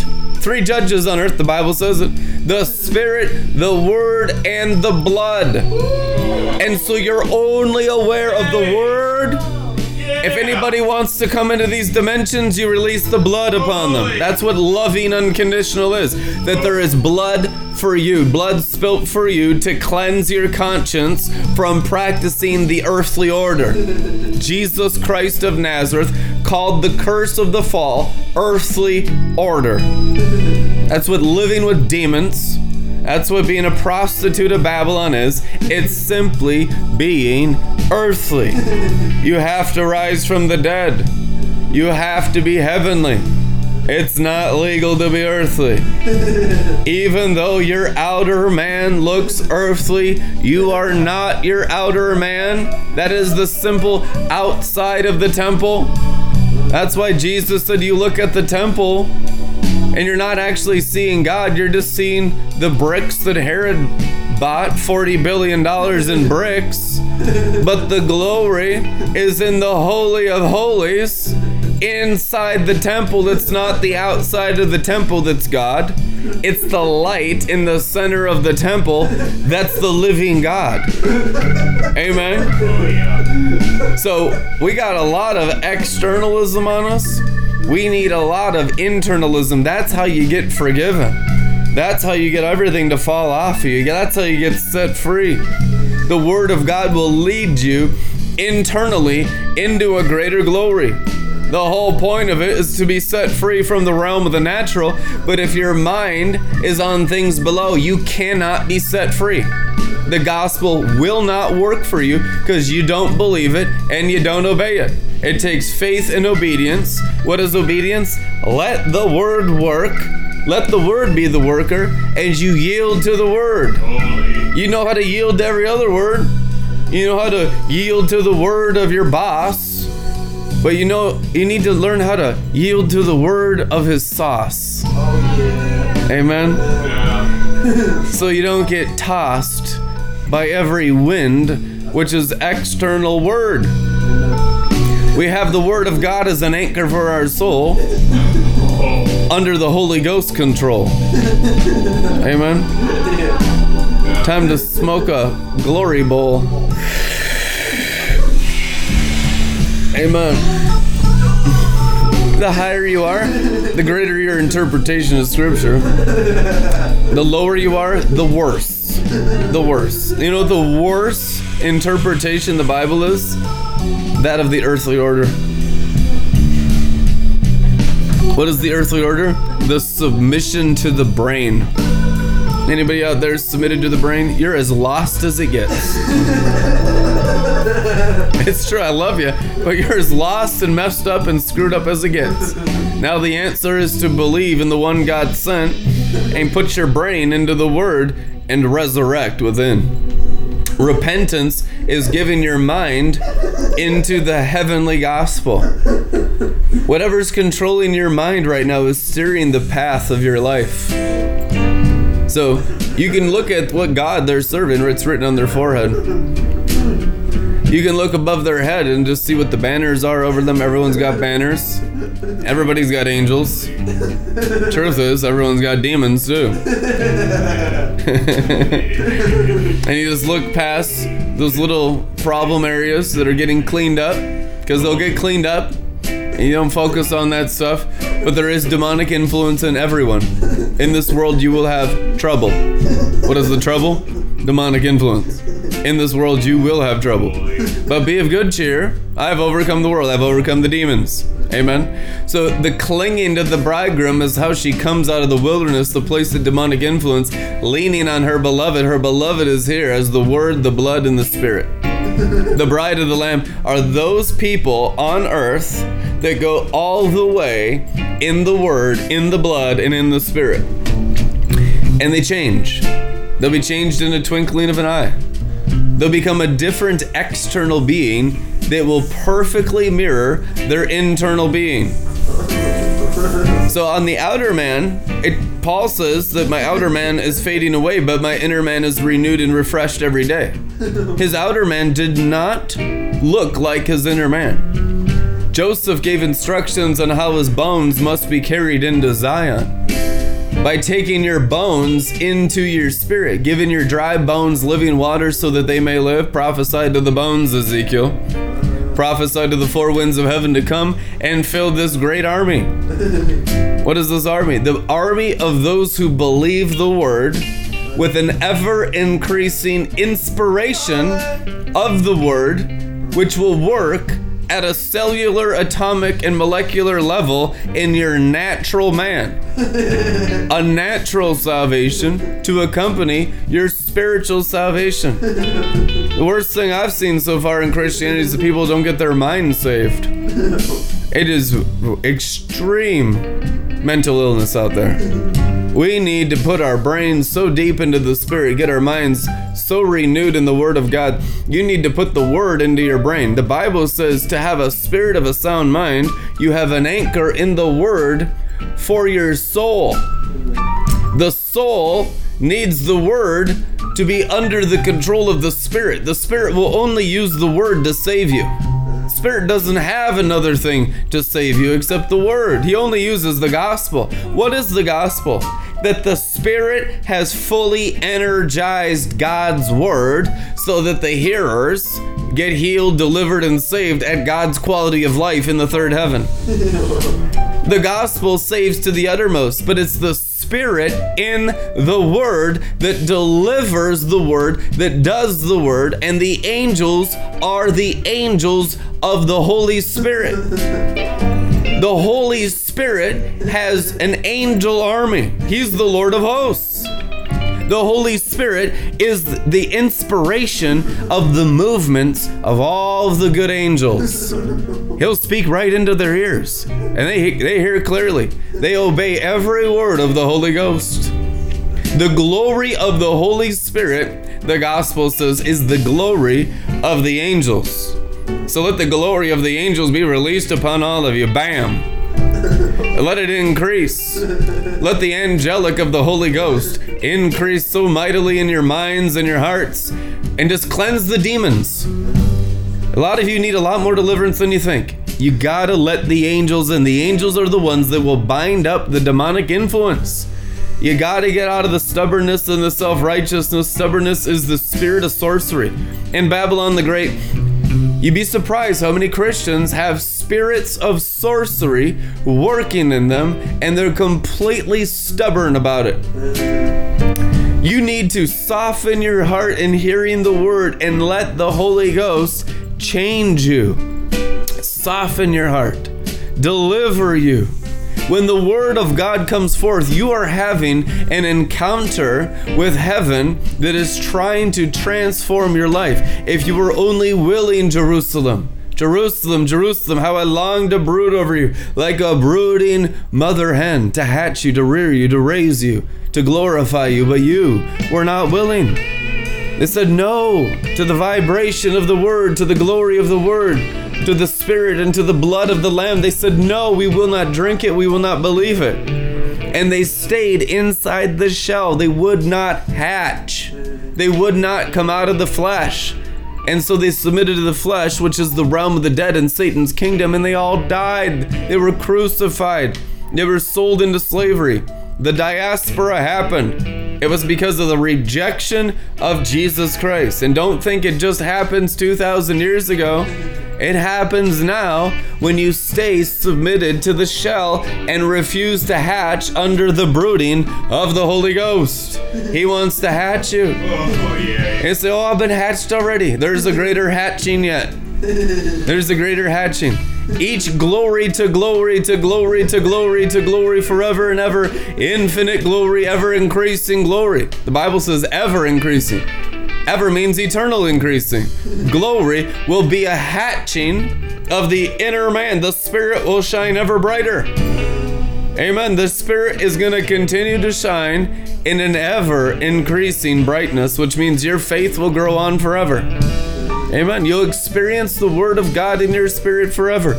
three judges on earth, the Bible says it the Spirit, the Word, and the blood. And so you're only aware of the Word. If anybody wants to come into these dimensions, you release the blood upon them. That's what loving unconditional is. That there is blood for you, blood spilt for you to cleanse your conscience from practicing the earthly order. Jesus Christ of Nazareth called the curse of the fall earthly order. That's what living with demons, that's what being a prostitute of Babylon is. It's simply being earthly. You have to rise from the dead. You have to be heavenly. It's not legal to be earthly. Even though your outer man looks earthly, you are not your outer man. That is the simple outside of the temple. That's why Jesus said, You look at the temple and you're not actually seeing God, you're just seeing the bricks that Herod bought $40 billion in bricks. But the glory is in the Holy of Holies inside the temple that's not the outside of the temple that's God. It's the light in the center of the temple that's the living God. Amen. So we got a lot of externalism on us. We need a lot of internalism. That's how you get forgiven. That's how you get everything to fall off of you. That's how you get set free. The Word of God will lead you internally into a greater glory. The whole point of it is to be set free from the realm of the natural, but if your mind is on things below, you cannot be set free. The gospel will not work for you because you don't believe it and you don't obey it. It takes faith and obedience. What is obedience? Let the word work. Let the word be the worker, and you yield to the word. You know how to yield to every other word. You know how to yield to the word of your boss. But you know, you need to learn how to yield to the word of his sauce. Oh, Amen. So you don't get tossed by every wind, which is external word. We have the word of God as an anchor for our soul. under the Holy Ghost control. Amen. Time to smoke a glory bowl. Amen. The higher you are, the greater your interpretation of Scripture. The lower you are, the worse. The worst. You know the worst interpretation the Bible is? That of the earthly order. What is the earthly order? The submission to the brain. Anybody out there submitted to the brain? You're as lost as it gets. it's true, I love you, but you're as lost and messed up and screwed up as it gets. Now the answer is to believe in the one God sent and put your brain into the word and resurrect within. Repentance is giving your mind into the heavenly gospel. Whatever's controlling your mind right now is steering the path of your life. So you can look at what God they're serving, it's written on their forehead. You can look above their head and just see what the banners are over them. Everyone's got banners. Everybody's got angels. Truth is, everyone's got demons too. and you just look past those little problem areas that are getting cleaned up because they'll get cleaned up and you don't focus on that stuff. But there is demonic influence in everyone. In this world, you will have trouble. What is the trouble? Demonic influence. In this world, you will have trouble. But be of good cheer. I have overcome the world, I've overcome the demons. Amen. So the clinging to the bridegroom is how she comes out of the wilderness, the place of demonic influence, leaning on her beloved. Her beloved is here as the word, the blood, and the spirit. the bride of the Lamb are those people on earth that go all the way in the Word, in the blood, and in the Spirit. And they change. They'll be changed in a twinkling of an eye. They'll become a different external being that will perfectly mirror their internal being. So on the outer man, it, Paul says that my outer man is fading away, but my inner man is renewed and refreshed every day. His outer man did not look like his inner man. Joseph gave instructions on how his bones must be carried into Zion. By taking your bones into your spirit, giving your dry bones living water so that they may live, prophesied to the bones, Ezekiel prophesied to the four winds of heaven to come and fill this great army. What is this army? The army of those who believe the word with an ever increasing inspiration of the word, which will work at a cellular, atomic, and molecular level in your natural man. a natural salvation to accompany your spiritual salvation. The worst thing I've seen so far in Christianity is that people don't get their mind saved. It is extreme mental illness out there. We need to put our brains so deep into the Spirit, get our minds so renewed in the Word of God. You need to put the Word into your brain. The Bible says to have a spirit of a sound mind, you have an anchor in the Word for your soul. The soul needs the Word to be under the control of the Spirit. The Spirit will only use the Word to save you. Spirit doesn't have another thing to save you except the Word. He only uses the gospel. What is the gospel? That the Spirit has fully energized God's Word so that the hearers get healed, delivered, and saved at God's quality of life in the third heaven. the gospel saves to the uttermost, but it's the Spirit in the Word that delivers the Word, that does the Word, and the angels are the angels of the Holy Spirit. The Holy Spirit has an angel army, He's the Lord of hosts. The Holy Spirit is the inspiration of the movements of all of the good angels. He'll speak right into their ears, and they, they hear clearly. They obey every word of the Holy Ghost. The glory of the Holy Spirit, the gospel says, is the glory of the angels. So let the glory of the angels be released upon all of you. Bam. Let it increase. Let the angelic of the Holy Ghost increase so mightily in your minds and your hearts and just cleanse the demons. A lot of you need a lot more deliverance than you think. You gotta let the angels in. The angels are the ones that will bind up the demonic influence. You gotta get out of the stubbornness and the self righteousness. Stubbornness is the spirit of sorcery. In Babylon the Great, you'd be surprised how many Christians have spirits of sorcery working in them and they're completely stubborn about it. You need to soften your heart in hearing the word and let the Holy Ghost change you. Soften your heart, deliver you. When the word of God comes forth, you are having an encounter with heaven that is trying to transform your life. If you were only willing, Jerusalem, Jerusalem, Jerusalem, how I long to brood over you, like a brooding mother hen, to hatch you, to rear you, to raise you, to glorify you. But you were not willing. They said no to the vibration of the word, to the glory of the word, to the spirit, and to the blood of the Lamb. They said, No, we will not drink it, we will not believe it. And they stayed inside the shell. They would not hatch, they would not come out of the flesh. And so they submitted to the flesh, which is the realm of the dead in Satan's kingdom, and they all died. They were crucified, they were sold into slavery. The diaspora happened. It was because of the rejection of Jesus Christ. And don't think it just happens 2,000 years ago. It happens now when you stay submitted to the shell and refuse to hatch under the brooding of the Holy Ghost. He wants to hatch you. Oh, yeah. And say, Oh, I've been hatched already. There's a greater hatching yet. There's a greater hatching. Each glory to glory to glory to glory to glory forever and ever. Infinite glory, ever increasing glory. The Bible says ever increasing. Ever means eternal increasing. Glory will be a hatching of the inner man. The spirit will shine ever brighter. Amen. The Spirit is going to continue to shine in an ever increasing brightness, which means your faith will grow on forever. Amen. You'll experience the Word of God in your spirit forever.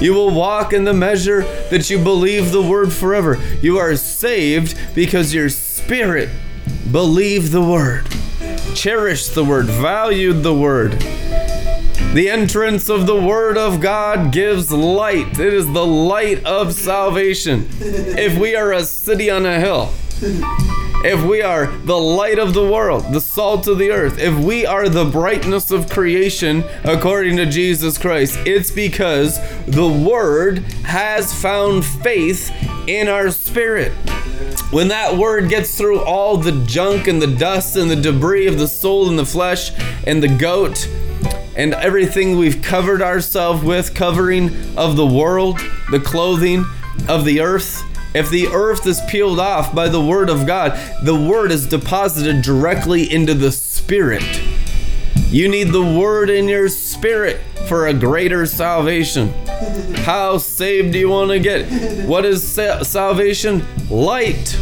You will walk in the measure that you believe the Word forever. You are saved because your spirit believed the Word, cherished the Word, valued the Word. The entrance of the Word of God gives light. It is the light of salvation. If we are a city on a hill, if we are the light of the world, the salt of the earth, if we are the brightness of creation according to Jesus Christ, it's because the Word has found faith in our spirit. When that word gets through all the junk and the dust and the debris of the soul and the flesh and the goat, and everything we've covered ourselves with, covering of the world, the clothing of the earth. If the earth is peeled off by the word of God, the word is deposited directly into the spirit. You need the word in your spirit for a greater salvation. How saved do you want to get? What is sa- salvation? Light.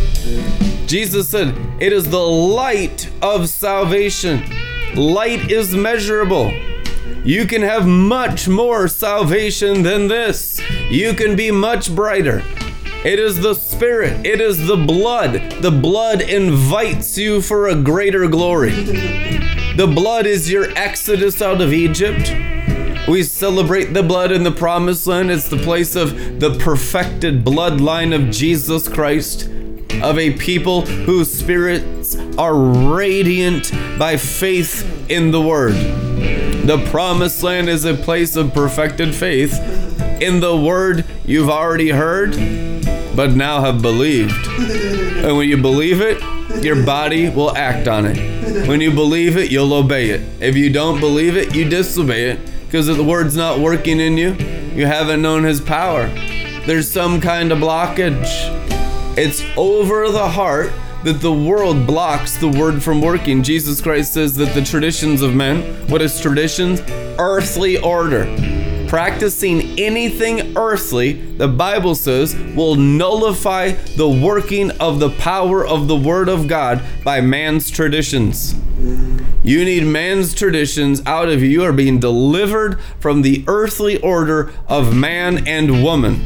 Jesus said, It is the light of salvation. Light is measurable. You can have much more salvation than this. You can be much brighter. It is the Spirit, it is the blood. The blood invites you for a greater glory. The blood is your exodus out of Egypt. We celebrate the blood in the promised land. It's the place of the perfected bloodline of Jesus Christ, of a people whose spirits are radiant by faith in the Word. The promised land is a place of perfected faith in the Word you've already heard, but now have believed. And when you believe it, your body will act on it. When you believe it, you'll obey it. If you don't believe it, you disobey it because the word's not working in you. You haven't known his power. There's some kind of blockage. It's over the heart that the world blocks the word from working. Jesus Christ says that the traditions of men, what is traditions? Earthly order. Practicing anything earthly, the Bible says, will nullify the working of the power of the Word of God by man's traditions. You need man's traditions out of you. You are being delivered from the earthly order of man and woman.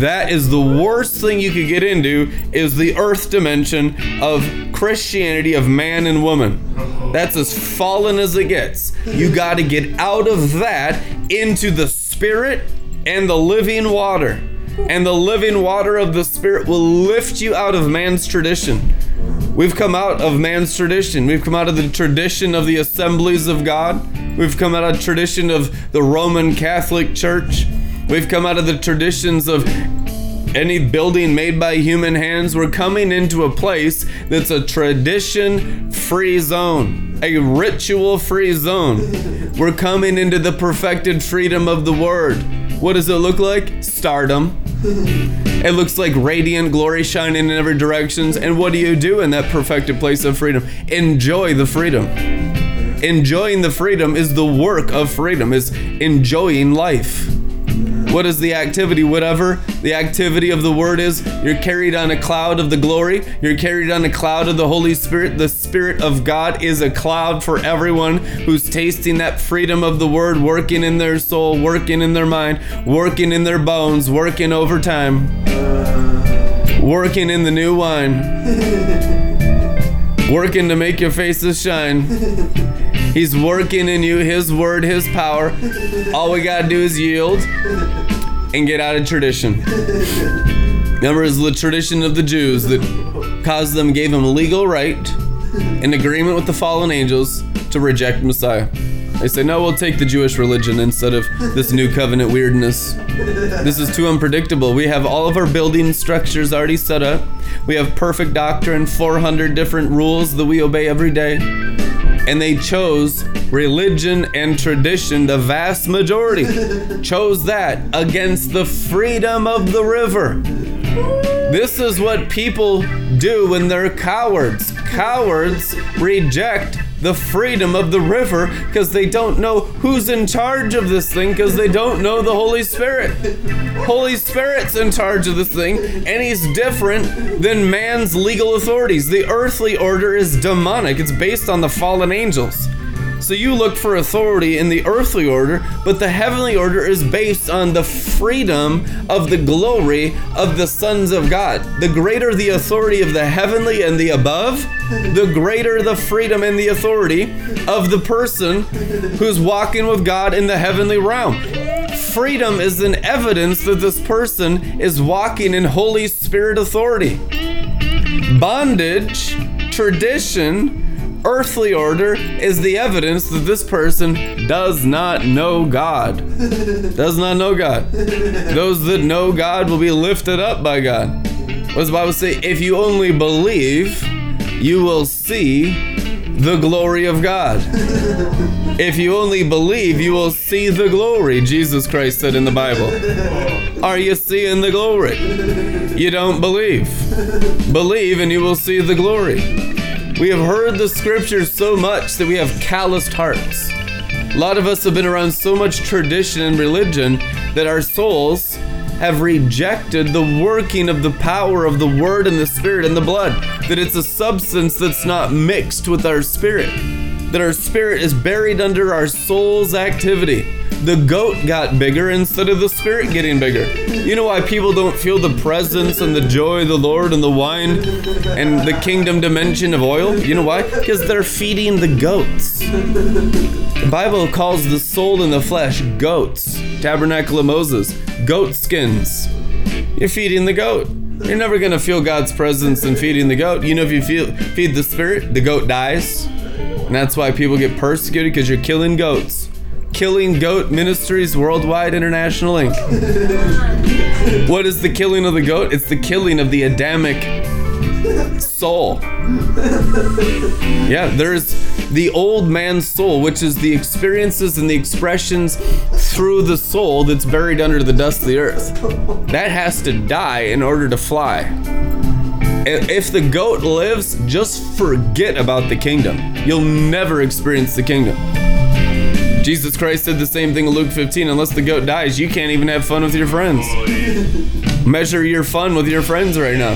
That is the worst thing you could get into is the earth dimension of Christianity of man and woman. That's as fallen as it gets. You got to get out of that into the spirit and the living water. And the living water of the spirit will lift you out of man's tradition. We've come out of man's tradition. We've come out of the tradition of the assemblies of God. We've come out of tradition of the Roman Catholic Church. We've come out of the traditions of any building made by human hands. We're coming into a place that's a tradition free zone, a ritual free zone. We're coming into the perfected freedom of the word. What does it look like? Stardom. It looks like radiant glory shining in every direction. And what do you do in that perfected place of freedom? Enjoy the freedom. Enjoying the freedom is the work of freedom, is enjoying life. What is the activity? Whatever the activity of the word is, you're carried on a cloud of the glory. You're carried on a cloud of the Holy Spirit. The Spirit of God is a cloud for everyone who's tasting that freedom of the word, working in their soul, working in their mind, working in their bones, working overtime, working in the new wine, working to make your faces shine. He's working in you, His word, His power. All we gotta do is yield and get out of tradition. Remember, it's the tradition of the Jews that caused them, gave them legal right, in agreement with the fallen angels, to reject Messiah. They say, no, we'll take the Jewish religion instead of this new covenant weirdness. This is too unpredictable. We have all of our building structures already set up. We have perfect doctrine, 400 different rules that we obey every day. And they chose religion and tradition, the vast majority chose that against the freedom of the river. This is what people do when they're cowards. Cowards reject the freedom of the river because they don't know who's in charge of this thing because they don't know the Holy Spirit. Holy Spirit's in charge of this thing and he's different than man's legal authorities. The earthly order is demonic. It's based on the fallen angels. So you look for authority in the earthly order, but the heavenly order is based on the freedom of the glory of the sons of God. The greater the authority of the heavenly and the above, the greater the freedom and the authority of the person who's walking with God in the heavenly realm. Freedom is an evidence that this person is walking in Holy Spirit authority. Bondage, tradition, earthly order is the evidence that this person does not know God. does not know God. Those that know God will be lifted up by God. What does the Bible say? If you only believe, you will see the glory of God. If you only believe, you will see the glory, Jesus Christ said in the Bible. Are you seeing the glory? You don't believe. Believe and you will see the glory. We have heard the scriptures so much that we have calloused hearts. A lot of us have been around so much tradition and religion that our souls have rejected the working of the power of the Word and the Spirit and the blood. That it's a substance that's not mixed with our spirit. That our spirit is buried under our soul's activity the goat got bigger instead of the spirit getting bigger. You know why people don't feel the presence and the joy of the Lord and the wine and the kingdom dimension of oil? You know why? Because they're feeding the goats. The Bible calls the soul and the flesh goats. Tabernacle of Moses, goat skins. You're feeding the goat. You're never to feel God's presence in feeding the goat. You know, if you feel, feed the spirit, the goat dies. And that's why people get persecuted because you're killing goats. Killing Goat Ministries Worldwide International Inc. what is the killing of the goat? It's the killing of the Adamic soul. Yeah, there's the old man's soul, which is the experiences and the expressions through the soul that's buried under the dust of the earth. That has to die in order to fly. If the goat lives, just forget about the kingdom. You'll never experience the kingdom. Jesus Christ said the same thing in Luke 15 unless the goat dies, you can't even have fun with your friends. Measure your fun with your friends right now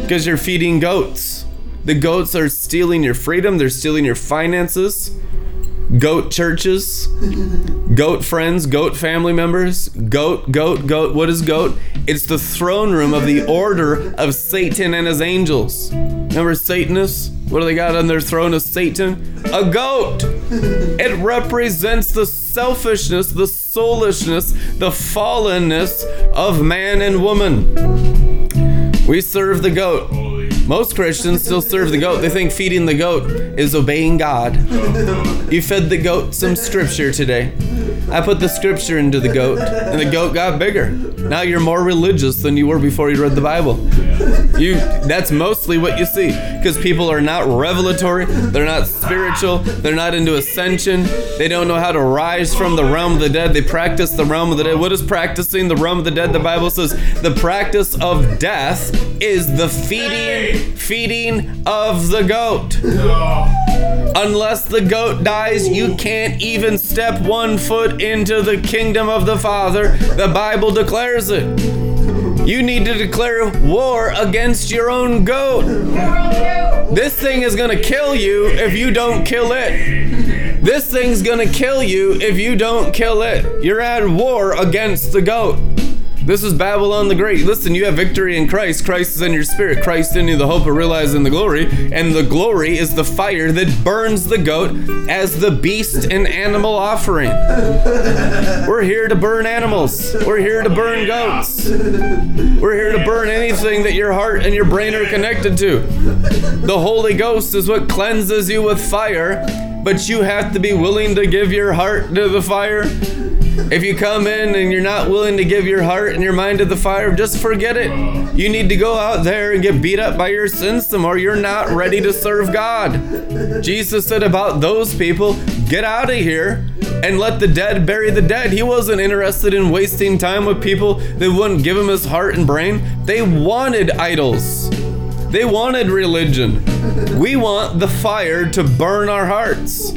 because you're feeding goats. The goats are stealing your freedom, they're stealing your finances. Goat churches, goat friends, goat family members, goat, goat, goat. What is goat? It's the throne room of the order of Satan and his angels. Remember Satanists? What do they got on their throne of Satan? A goat. It represents the selfishness, the soulishness, the fallenness of man and woman. We serve the goat. Most Christians still serve the goat. They think feeding the goat is obeying God. You fed the goat some scripture today. I put the scripture into the goat, and the goat got bigger. Now you're more religious than you were before you read the Bible. You that's mostly what you see because people are not revelatory, they're not spiritual, they're not into ascension. They don't know how to rise from the realm of the dead. They practice the realm of the dead. What is practicing the realm of the dead? The Bible says the practice of death is the feeding feeding of the goat. Unless the goat dies, you can't even step one foot into the kingdom of the Father. The Bible declares it. You need to declare war against your own goat. This thing is to kill you if you don't kill it. This thing's to kill you if you don't kill it. You're at war against the goat. This is Babylon the Great. Listen, you have victory in Christ. Christ is in your spirit. Christ in you, the hope of realizing the glory. And the glory is the fire that burns the goat as the beast and animal offering. We're here to burn animals. We're here to burn goats. We're here to burn anything that your heart and your brain are connected to. The Holy Ghost is what cleanses you with fire, but you have to be willing to give your heart to the fire if you come in and you're not willing to give your heart and your mind to the fire, just forget it. You need to go out there and get beat up by your system more. you're not ready to serve God. Jesus said about those people, get out of here and let the dead bury the dead. He wasn't interested in wasting time with people that wouldn't give him his heart and brain. They wanted idols. They wanted religion. We want the fire to burn our hearts.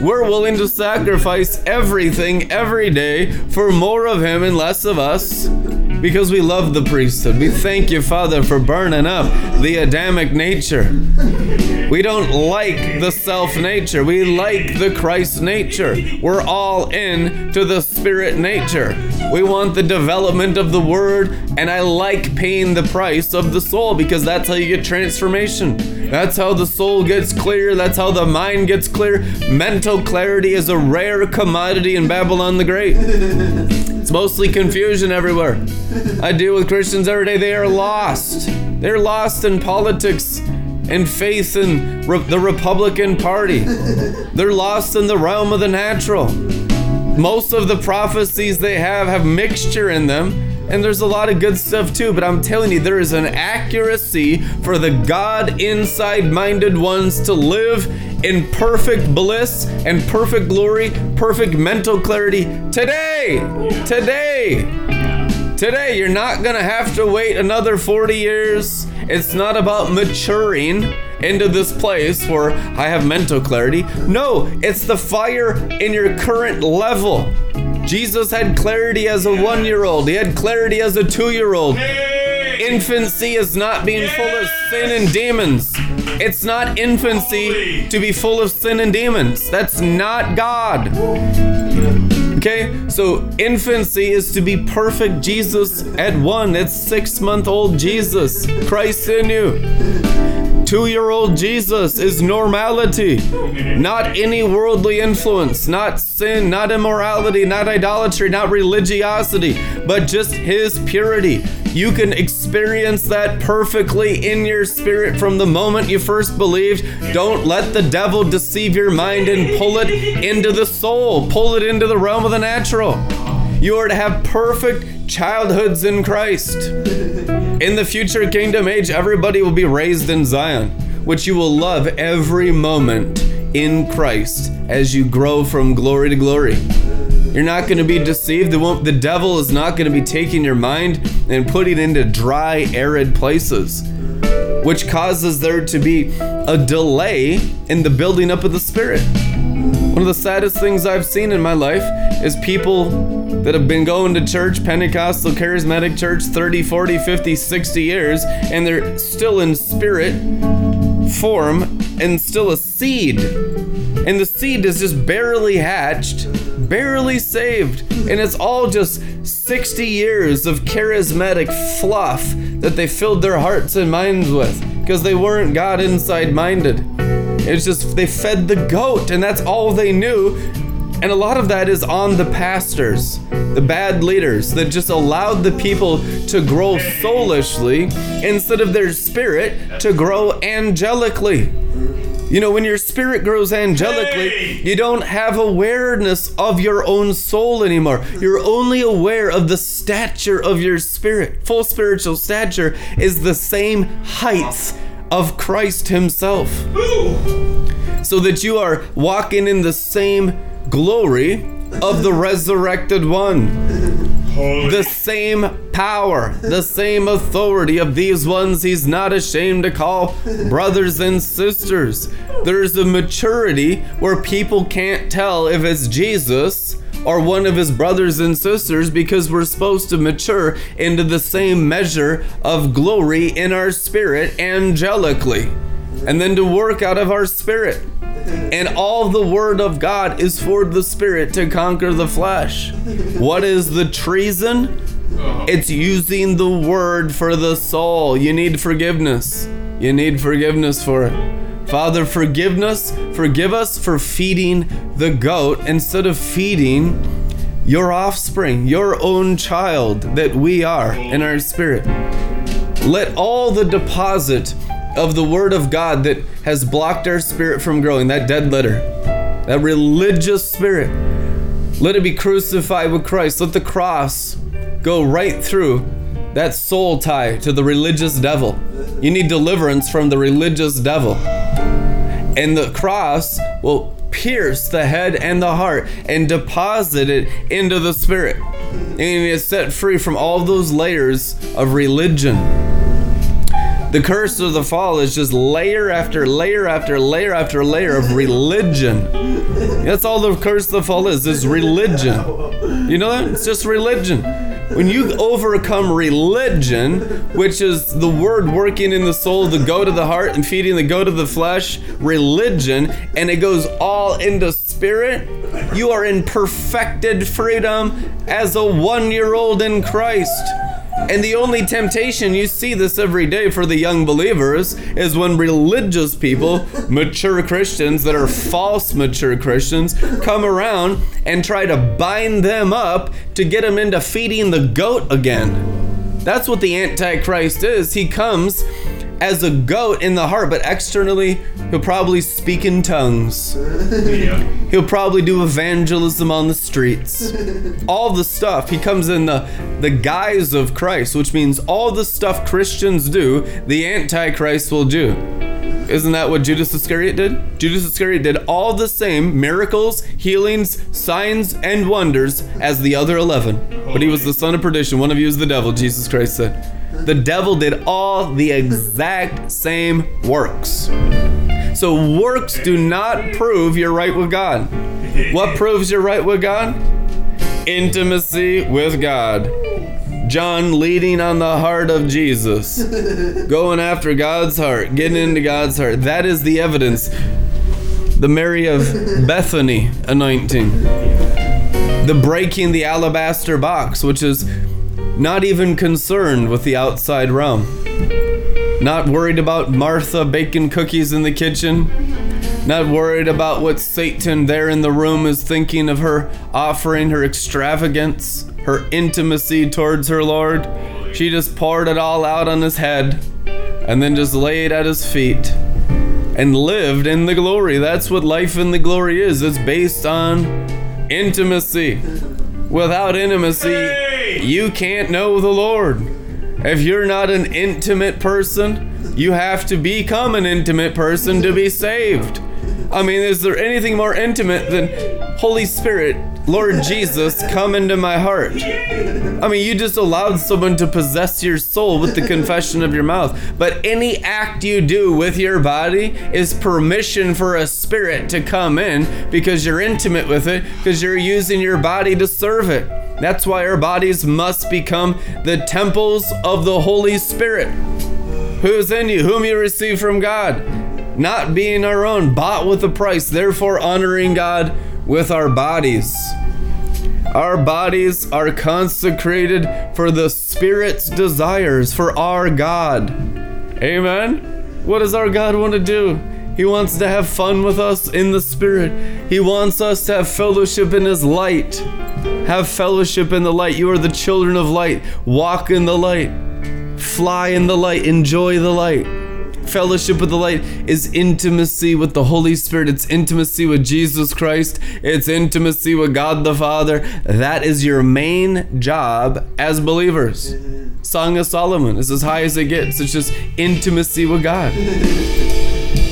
We're willing to sacrifice everything every day for more of Him and less of us because we love the priesthood. We thank you, Father, for burning up the Adamic nature. We don't like the self nature. We like the Christ nature. We're all in to the spirit nature. We want the development of the word, and I like paying the price of the soul because that's how you get transformation. That's how the soul gets clear. That's how the mind gets clear. Mental clarity is a rare commodity in Babylon the Great. It's mostly confusion everywhere. I deal with Christians every day. They are lost. They're lost in politics and faith in re- the Republican Party. They're lost in the realm of the natural. Most of the prophecies they have have mixture in them, and there's a lot of good stuff too, but I'm telling you, there is an accuracy for the God inside minded ones to live in perfect bliss and perfect glory, perfect mental clarity today. Today. Today, you're not gonna have to wait another 40 years. It's not about maturing into this place where I have mental clarity. No, it's the fire in your current level. Jesus had clarity as a one year old, he had clarity as a two year old. Infancy is not being full of sin and demons. It's not infancy to be full of sin and demons. That's not God. Okay, so infancy is to be perfect Jesus at one. That's six month old Jesus, Christ in you. Two year old Jesus is normality, not any worldly influence, not sin, not immorality, not idolatry, not religiosity, but just His purity. You can experience that perfectly in your spirit from the moment you first believed. Don't let the devil deceive your mind and pull it into the soul, pull it into the realm of the natural. You are to have perfect childhoods in Christ. In the future kingdom age, everybody will be raised in Zion, which you will love every moment in Christ as you grow from glory to glory. You're not going to be deceived. The, devil is not going to be taking your mind and putting it into dry, arid places, which causes there to be a delay in the building up of the spirit. One of the saddest things I've seen in my life is people that have been going to church, Pentecostal, charismatic church, 30, 40, 50, 60 years, and they're still in spirit form and still a seed. And the seed is just barely hatched, barely saved. And it's all just 60 years of charismatic fluff that they filled their hearts and minds with because they weren't God inside minded. It's just they fed the goat, and that's all they knew. And a lot of that is on the pastors, the bad leaders that just allowed the people to grow soulishly instead of their spirit to grow angelically. You know, when your spirit grows angelically, Hey! you don't have awareness of your own soul anymore. You're only aware of the stature of your spirit. Full spiritual stature is the same heights of Christ Himself. So that you are walking in the same glory of the resurrected one Holy. the same power, the same authority of these ones he's not ashamed to call brothers and sisters. There's a maturity where people can't tell if it's Jesus or one of his brothers and sisters because we're supposed to mature into the same measure of glory in our spirit angelically and then to work out of our spirit. And all the word of God is for the spirit to conquer the flesh. What is the treason? It's using the word for the soul. You need forgiveness. You need forgiveness for it. Father, forgiveness, forgive us for feeding the goat instead of feeding your offspring, your own child that we are in our spirit. Let all the deposit of the Word of God that has blocked our spirit from growing, that dead letter, that religious spirit, let it be crucified with Christ. Let the cross go right through that soul tie to the religious devil. You need deliverance from the religious devil. And the cross will pierce the head and the heart and deposit it into the spirit. And is set free from all those layers of religion. The curse of the fall is just layer after layer after layer after layer of religion. That's all the curse of the fall is, is religion. You know that? It's just religion. When you overcome religion, which is the word working in the soul, the go to the heart and feeding the go to the flesh, religion, and it goes all into spirit, you are in perfected freedom as a one year old in Christ. And the only temptation, you see this every day for the young believers, is when religious people, mature Christians that are false mature Christians, come around and try to bind them up to get them into feeding the goat again. That's what the Antichrist is. He comes as a goat in the heart, but externally, he'll probably speak in tongues. Yeah. He'll probably do evangelism on the streets. all the stuff. He comes in the, the guise of Christ, which means all the stuff Christians do, the Antichrist will do. Isn't that what Judas Iscariot did? Judas Iscariot did all the same miracles, healings, signs, and wonders as the other 11. But he was the son of perdition. One of you is the devil, Jesus Christ said. The devil did all the exact same works. So works do not prove you're right with God. What proves you're right with God? Intimacy with God. John leading on the heart of Jesus. Going after God's heart, getting into God's heart. That is the evidence. The Mary of Bethany anointing. The breaking the alabaster box, which is not even concerned with the outside realm. Not worried about Martha baking cookies in the kitchen. Not worried about what Satan there in the room is thinking of her offering, her extravagance, her intimacy towards her Lord. She just poured it all out on his head and then just laid at his feet and lived in the glory. That's what life in the glory is. It's based on intimacy. Without intimacy, You can't know the Lord. If you're not an intimate person, you have to become an intimate person to be saved. I mean, is there anything more intimate than Holy Spirit, Lord Jesus, come into my heart? I mean, you just allowed someone to possess your soul with the confession of your mouth. But any act you do with your body is permission for a spirit to come in because you're intimate with it, because you're using your body to serve it. That's why our bodies must become the temples of the Holy Spirit. Who is in you, whom you receive from God, not being our own, bought with a price, therefore honoring God with our bodies. Our bodies are consecrated for the Spirit's desires, for our God. Amen. What does our God want to do? He wants to have fun with us in the Spirit. He wants us to have fellowship in His light. Have fellowship in the light. You are the children of light. Walk in the light. Fly in the light. Enjoy the light. Fellowship with the light is intimacy with the Holy Spirit. It's intimacy with Jesus Christ. It's intimacy with God the Father. That is your main job as believers. Song of Solomon is as high as it gets. It's just intimacy with God,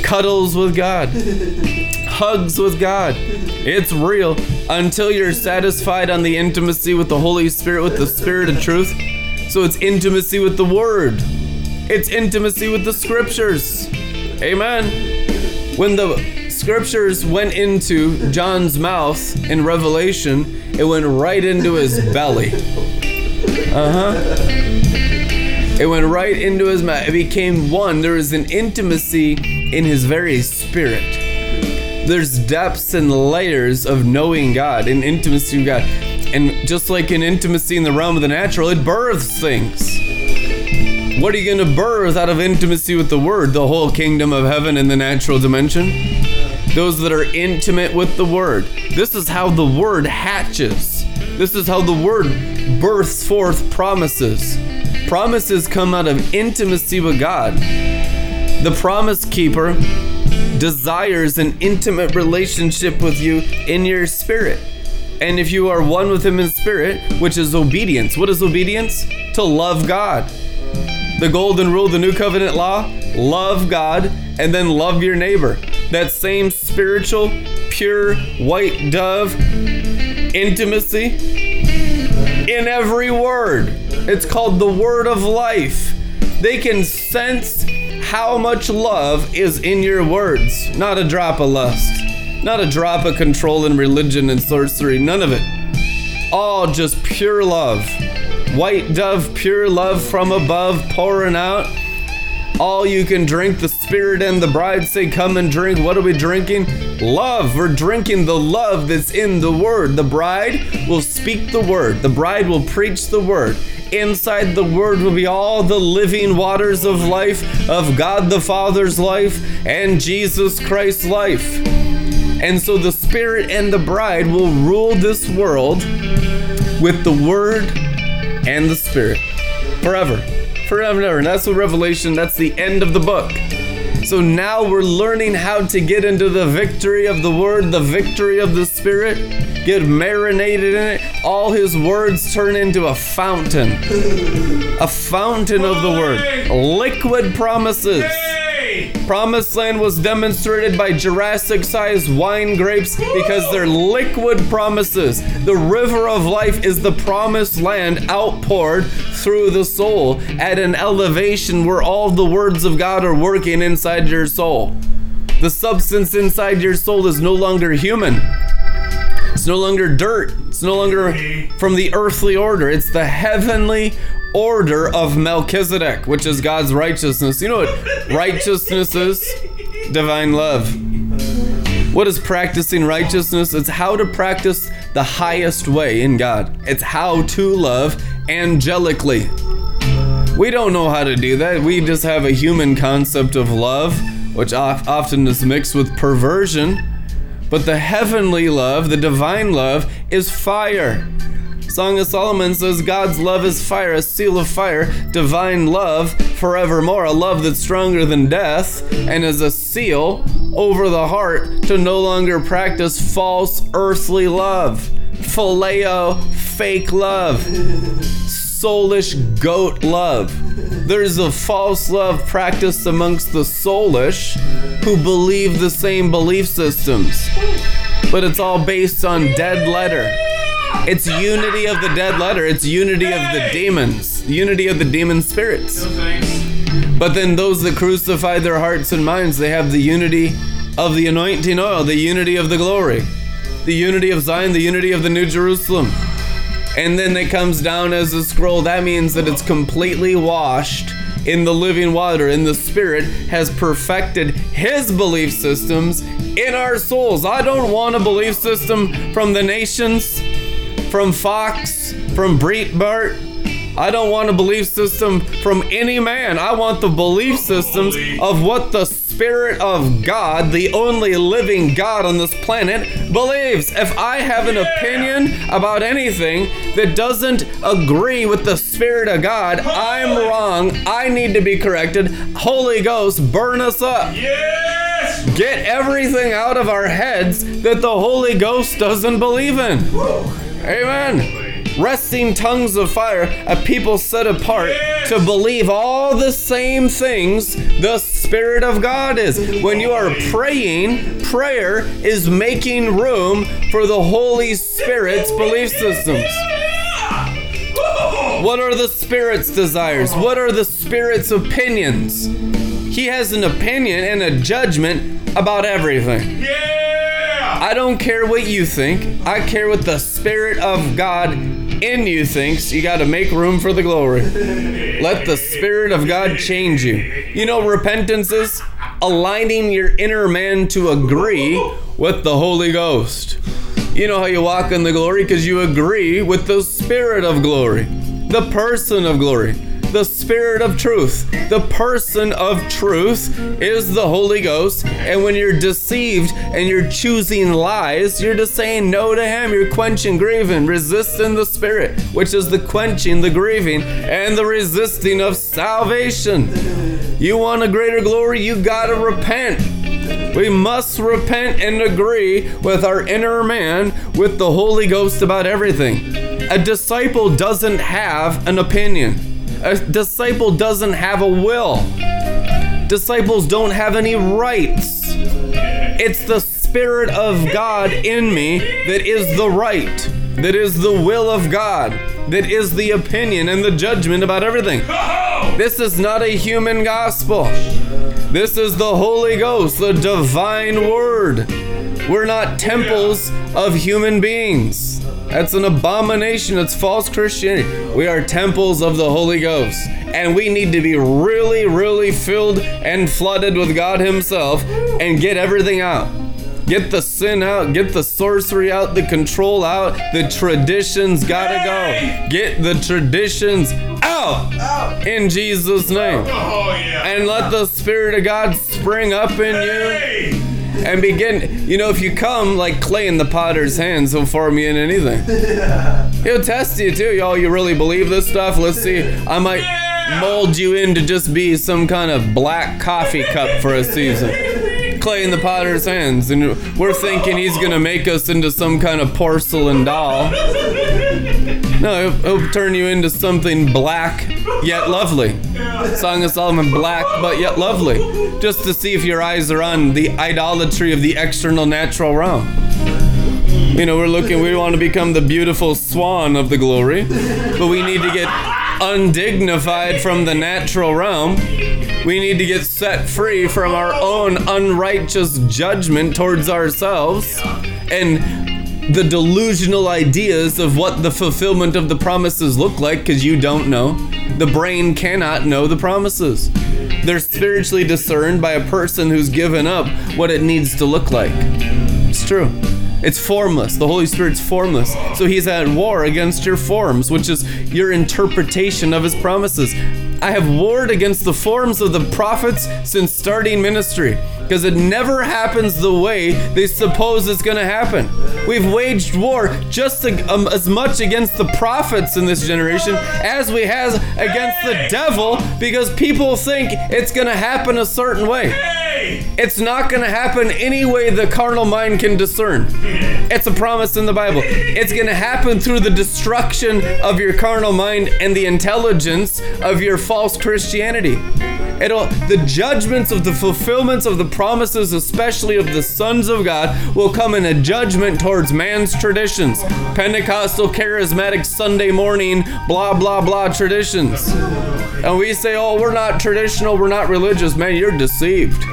cuddles with God, hugs with God. It's real until you're satisfied on the intimacy with the Holy Spirit, with the Spirit of truth. So it's intimacy with the Word. It's intimacy with the scriptures. Amen. When the scriptures went into John's mouth in Revelation, it went right into his belly. Uh huh. It went right into his mouth. It became one. There is an intimacy in his very spirit. There's depths and layers of knowing God and intimacy with God. And just like an intimacy in the realm of the natural, it births things. What are you going to birth out of intimacy with the Word? The whole kingdom of heaven in the natural dimension? Those that are intimate with the Word. This is how the Word hatches. This is how the Word births forth promises. Promises come out of intimacy with God. The promise keeper desires an intimate relationship with you in your spirit. And if you are one with Him in spirit, which is obedience, what is obedience? To love God the golden rule, the new covenant law love God and then love your neighbor. That same spiritual, pure, white dove intimacy in every word. It's called the word of life. They can sense how much love is in your words, not a drop of lust, not a drop of control and religion and sorcery, none of it. All just pure love white dove, pure love from above, pouring out. All you can drink, the Spirit and the bride say, Come and drink. What are we drinking? Love. We're drinking the love that's in the Word. The bride will speak the Word, the bride will preach the Word. Inside the Word will be all the living waters of life, of God the Father's life, and Jesus Christ's life. And so the Spirit and the bride will rule this world with the Word and the Spirit forever. Forever and ever. And that's what Revelation, that's the end of the book. So now we're learning how to get into the victory of the Word, the victory of the Spirit, get marinated in it. All His words turn into a fountain, a fountain of the Word, liquid promises. Promised Land was demonstrated by Jurassic sized wine grapes because they're liquid promises. The river of life is the promised land outpoured through the soul at an elevation where all the words of God are working inside your soul. The substance inside your soul is no longer human. It's no longer dirt. It's no longer from the earthly order. It's the heavenly order of Melchizedek, which is God's righteousness. You know what righteousness is? Divine love. What is practicing righteousness? It's how to practice the highest way in God. It's how to love angelically. We don't know how to do that. We just have a human concept of love, which often is mixed with perversion. But the heavenly love, the divine love, is fire. Song of Solomon says God's love is fire, a seal of fire, divine love forevermore, a love that's stronger than death, and is a seal over the heart to no longer practice false earthly love, phileo, fake love, soulish goat love. There's a false love practiced amongst the soulish who believe the same belief systems, but it's all based on dead letter. It's unity of the dead letter. It's unity of the demons. Unity of the demon spirits. But then those that crucify their hearts and minds, they have the unity of the anointing oil, the unity of the glory, the unity of Zion, the unity of the New Jerusalem. And then it comes down as a scroll. That means that it's completely washed in the living water, and the Spirit has perfected His belief systems in our souls. I don't want a belief system from the nations from Fox, from Breitbart. I don't want a belief system from any man. I want the belief systems of what the Spirit of God, the only living God on this planet, believes. If I have an opinion about anything that doesn't agree with the Spirit of God, I'm wrong. I need to be corrected. Holy Ghost, burn us up. Yes! Get everything out of our heads that the Holy Ghost doesn't believe in. Amen. Resting tongues of fire, a people set apart Yes. to believe all the same things the Spirit of God is. When you are praying, prayer is making room for the Holy Spirit's belief systems. What are the Spirit's desires? What are the Spirit's opinions? He has an opinion and a judgment about everything. Yeah! I don't care what you think. I care what the Spirit of God in you thinks. You got to make room for the glory. Let the Spirit of God change you. You know, repentance is aligning your inner man to agree with the Holy Ghost. You know how you walk in the glory? Because you agree with the Spirit of glory, the person of glory, the Spirit of truth. The person of truth is the Holy Ghost. And when you're deceived and you're choosing lies, you're just saying no to Him. You're quenching, grieving, resisting the Spirit, which is the quenching, the grieving, and the resisting of salvation. You want a greater glory? You gotta repent. We must repent and agree with our inner man, with the Holy Ghost about everything. A disciple doesn't have an opinion, a disciple doesn't have a will. Disciples don't have any rights. It's the Spirit of God in me that is the right, that is the will of God, that is the opinion and the judgment about everything. This is not a human gospel. This is the Holy Ghost, the divine word. We're not temples of human beings. That's an abomination. That's false Christianity. We are temples of the Holy Ghost. And we need to be really, really filled and flooded with God Himself and get everything out. Get the sin out, get the sorcery out, the control out, the traditions gotta go. Get the traditions out in Jesus' name. Oh, yeah. And let the Spirit of God spring up in you Hey! And begin. You know, if you come like clay in the potter's hands, he'll form you in anything. He'll test you too. Y'all, you really believe this stuff? Let's see. I might mold you in to just be some kind of black coffee cup for a season. Clay in the potter's hands, and we're thinking he's gonna make us into some kind of porcelain doll. No, he'll, he'll turn you into something black yet lovely. Song of Solomon, black but yet lovely. Just to see if your eyes are on the idolatry of the external natural realm. You know, we're looking, we want to become the beautiful swan of the glory, but we need to get undignified from the natural realm. We need to get set free from our own unrighteous judgment towards ourselves and the delusional ideas of what the fulfillment of the promises look like because you don't know. The brain cannot know the promises. They're spiritually discerned by a person who's given up what it needs to look like. It's true. It's formless. The Holy Spirit's formless. So he's at war against your forms, which is your interpretation of his promises. I have warred against the forms of the prophets since starting ministry because it never happens the way they suppose it's going to happen. We've waged war just ag- um, as much against the prophets in this generation as we has against the devil because people think it's going to happen a certain way. It's not going to happen any way the carnal mind can discern. It's a promise in the Bible. It's going to happen through the destruction of your carnal mind and the intelligence of your false Christianity. It'll the judgments of the fulfillments of the promises, especially of the sons of God, will come in a judgment towards man's traditions. Pentecostal, charismatic, Sunday morning, blah blah blah traditions. And we say, oh, we're not traditional, we're not religious. Man, you're deceived.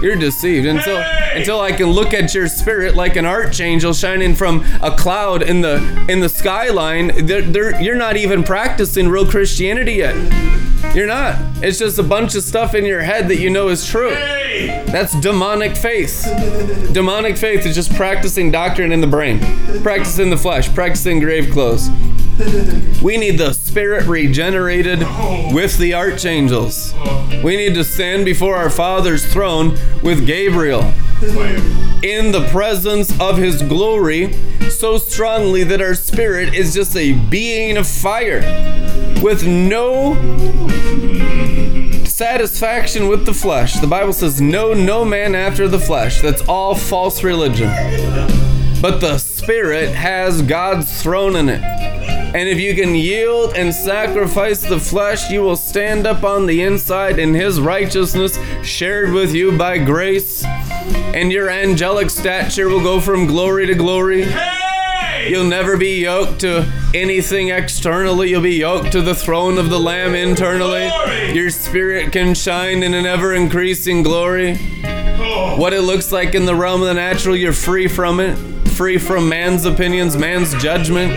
You're deceived. Until until I can look at your spirit like an archangel shining from a cloud in the in the skyline, they're, they're, you're not even practicing real Christianity yet. You're not. It's just a bunch of stuff in your head that you know is true. Hey! That's demonic faith. Demonic faith is just practicing doctrine in the brain, practicing the flesh, practicing grave clothes. We need the spirit regenerated with the archangels. We need to stand before our Father's throne with Gabriel in the presence of his glory so strongly that our spirit is just a being of fire with no satisfaction with the flesh. The Bible says, Know, no man after the flesh. That's all false religion. But the spirit has God's throne in it. And if you can yield and sacrifice the flesh, you will stand up on the inside in his righteousness, shared with you by grace. And your angelic stature will go from glory to glory. You'll never be yoked to anything externally. You'll be yoked to the throne of the Lamb internally. Glory! Your spirit can shine in an ever increasing glory. Oh, What it looks like in the realm of the natural, you're free from it. Free from man's opinions, man's judgment.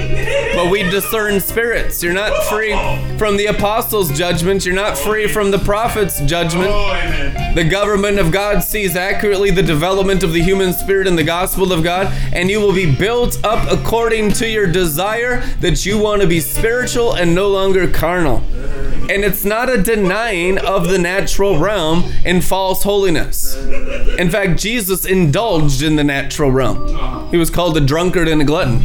But we discern spirits. You're not free from the apostles' judgment. You're not free from the prophets' judgment. oh. The government of God sees accurately the development of the human spirit in the gospel of God, and you will be built up according to your desire that you want to be spiritual and no longer carnal. And it's not a denying of the natural realm and false holiness. In fact, Jesus indulged in the natural realm. He was called a drunkard and a glutton,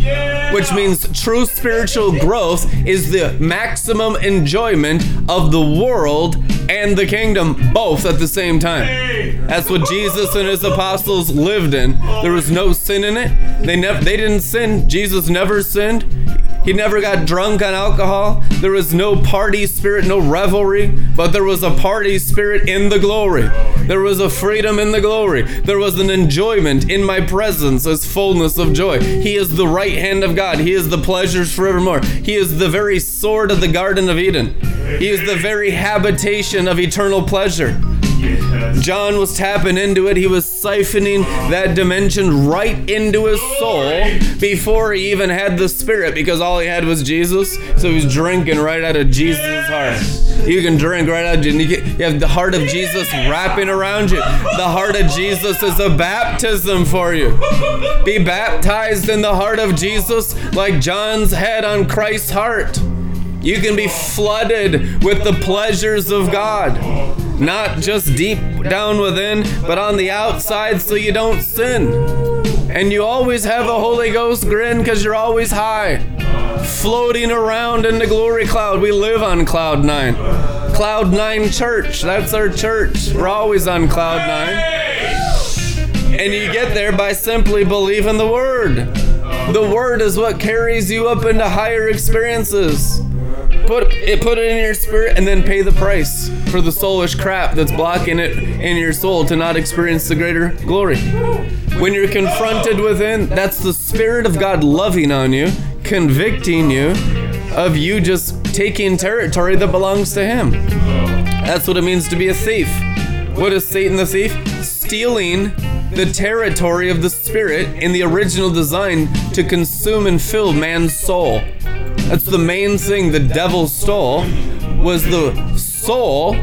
which means true spiritual growth is the maximum enjoyment of the world and the kingdom both at the same time. That's what Jesus and his apostles lived in. There was no sin in it. They never they didn't sin. Jesus never sinned. He never got drunk on alcohol. There was no party spirit, no revelry, but there was a party spirit in the glory. There was a freedom in the glory. There was an enjoyment in my presence as fullness of joy. He is the right hand of God. He is the pleasures forevermore. He is the very sword of the Garden of Eden. He is the very habitation of eternal pleasure. John was tapping into it. He was siphoning that dimension right into his soul before he even had the spirit because all he had was Jesus. So he was drinking right out of Jesus' heart. You can drink right out of you you have the heart of Jesus wrapping around you. The heart of Jesus is a baptism for you. Be baptized in the heart of Jesus like John's head on Christ's heart. You can be flooded with the pleasures of God. Not just deep down within, but on the outside so you don't sin. And you always have a Holy Ghost grin because you're always high. Floating around in the glory cloud. We live on cloud nine. Cloud nine church. That's our church. We're always on cloud nine. And you get there by simply believing the word. The word is what carries you up into higher experiences. Put it put it in your spirit and then pay the price for the soulish crap that's blocking it in your soul to not experience the greater glory. When you're confronted within, that's the spirit of God loving on you, convicting you of you just taking territory that belongs to him. That's what it means to be a thief. What is Satan the thief? Stealing the territory of the spirit in the original design to consume and fill man's soul. That's the main thing the devil stole was the soul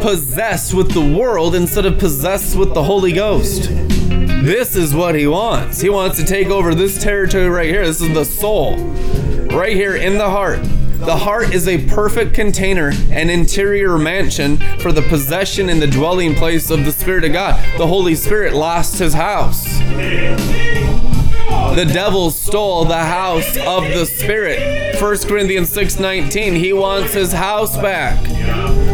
possessed with the world instead of possessed with the Holy Ghost. This is what he wants. He wants to take over this territory right here. This is the soul. Right here in the heart. The heart is a perfect container an interior mansion for the possession and the dwelling place of the Spirit of God. The Holy Spirit lost his house. The devil stole the house of the Spirit. 1 Corinthians 6:19. He wants his house back.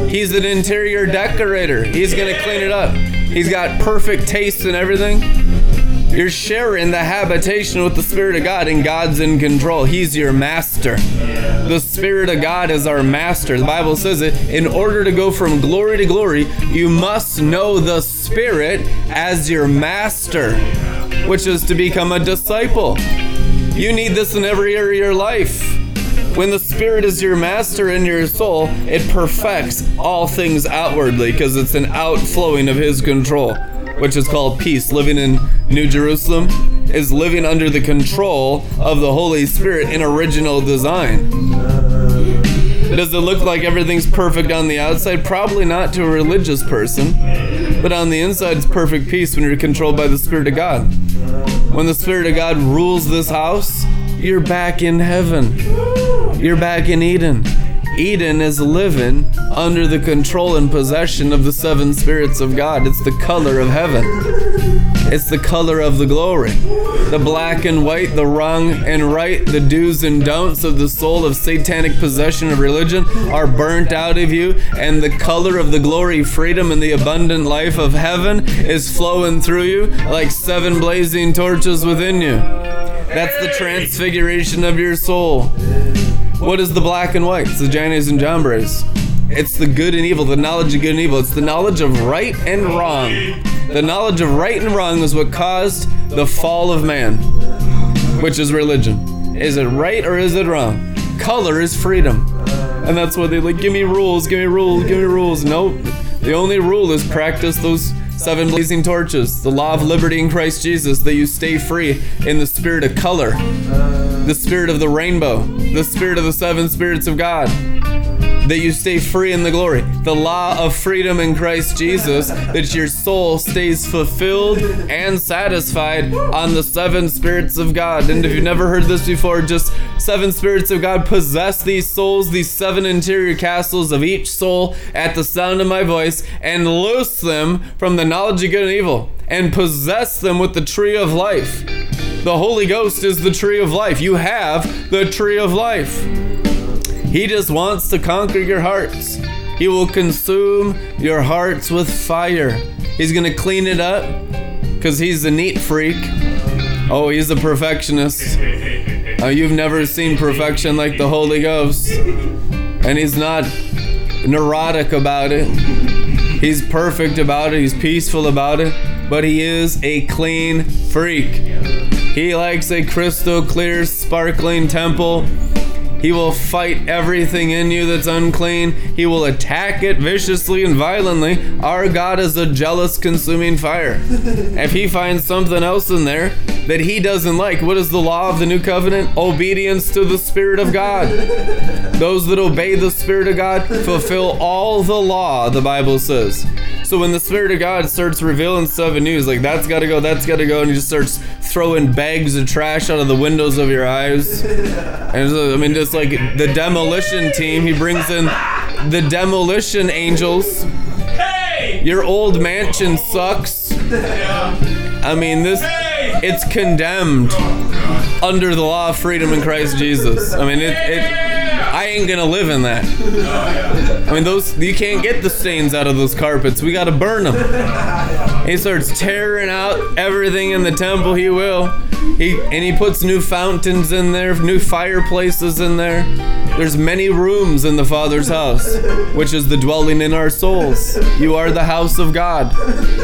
He's an interior decorator. He's going to clean it up. He's got perfect taste and everything. You're sharing the habitation with the Spirit of God, and God's in control. He's your master. The Spirit of God is our master. The Bible says it. In order to go from glory to glory, you must know the Spirit as your master, which is to become a disciple. You need this in every area of your life. When the Spirit is your master in your soul, it perfects all things outwardly because it's an outflowing of His control, which is called peace. Living in New Jerusalem is living under the control of the Holy Spirit in original design. Does it look like everything's perfect on the outside? Probably not to a religious person. But on the inside, it's perfect peace when you're controlled by the Spirit of God. When the Spirit of God rules this house, you're back in heaven. You're back in Eden. Eden is living under the control and possession of the seven spirits of God. It's the color of heaven. It's the color of the glory. The black and white, the wrong and right, the do's and don'ts of the soul of satanic possession of religion are burnt out of you, and the color of the glory, freedom, and the abundant life of heaven is flowing through you like seven blazing torches within you. That's the transfiguration of your soul. What is the black and white? It's the Jannes and Jambres. It's the good and evil, the knowledge of good and evil. It's the knowledge of right and wrong. The knowledge of right and wrong is what caused the fall of man, which is religion. Is it right or is it wrong? Color is freedom. And that's why they like, give me rules, give me rules, give me rules. Nope. The only rule is practice those seven blazing torches, the law of liberty in Christ Jesus, that you stay free in the spirit of color, the spirit of the rainbow, the spirit of the seven spirits of God that you stay free in the glory. The law of freedom in Christ Jesus, that your soul stays fulfilled and satisfied on the seven spirits of God. And if you've never heard this before, just seven spirits of God possess these souls, these seven interior castles of each soul at the sound of my voice, and loose them from the knowledge of good and evil, and possess them with the tree of life. The Holy Ghost is the tree of life. You have the tree of life. He just wants to conquer your hearts. He will consume your hearts with fire. He's going to clean it up because he's a neat freak. Oh, he's a perfectionist. Uh, you've never seen perfection like the Holy Ghost. And he's not neurotic about it. He's perfect about it. He's peaceful about it. But he is a clean freak. He likes a crystal clear, sparkling temple. He will fight everything in you that's unclean. He will attack it viciously and violently. Our God is a jealous, consuming fire. if He finds something else in there that He doesn't like, what is the law of the new covenant? Obedience to the Spirit of God. Those that obey the Spirit of God fulfill all the law, the Bible says. So when the Spirit of God starts revealing stuff in you, he's like, that's gotta go, that's gotta go, and he just starts throwing bags of trash out of the windows of your eyes. And I mean, just like the demolition team, he brings in the demolition angels. Hey! Your old mansion sucks. Yeah. I mean, this, it's condemned oh, under the law of freedom in Christ Jesus. I mean, it, it I ain't gonna live in that. I mean, those you can't get the stains out of those carpets. We gotta burn them. He starts tearing out everything in the temple. He will. He and he puts new fountains in there, new fireplaces in there. There's many rooms in the Father's house, which is the dwelling in our souls. You are the house of God.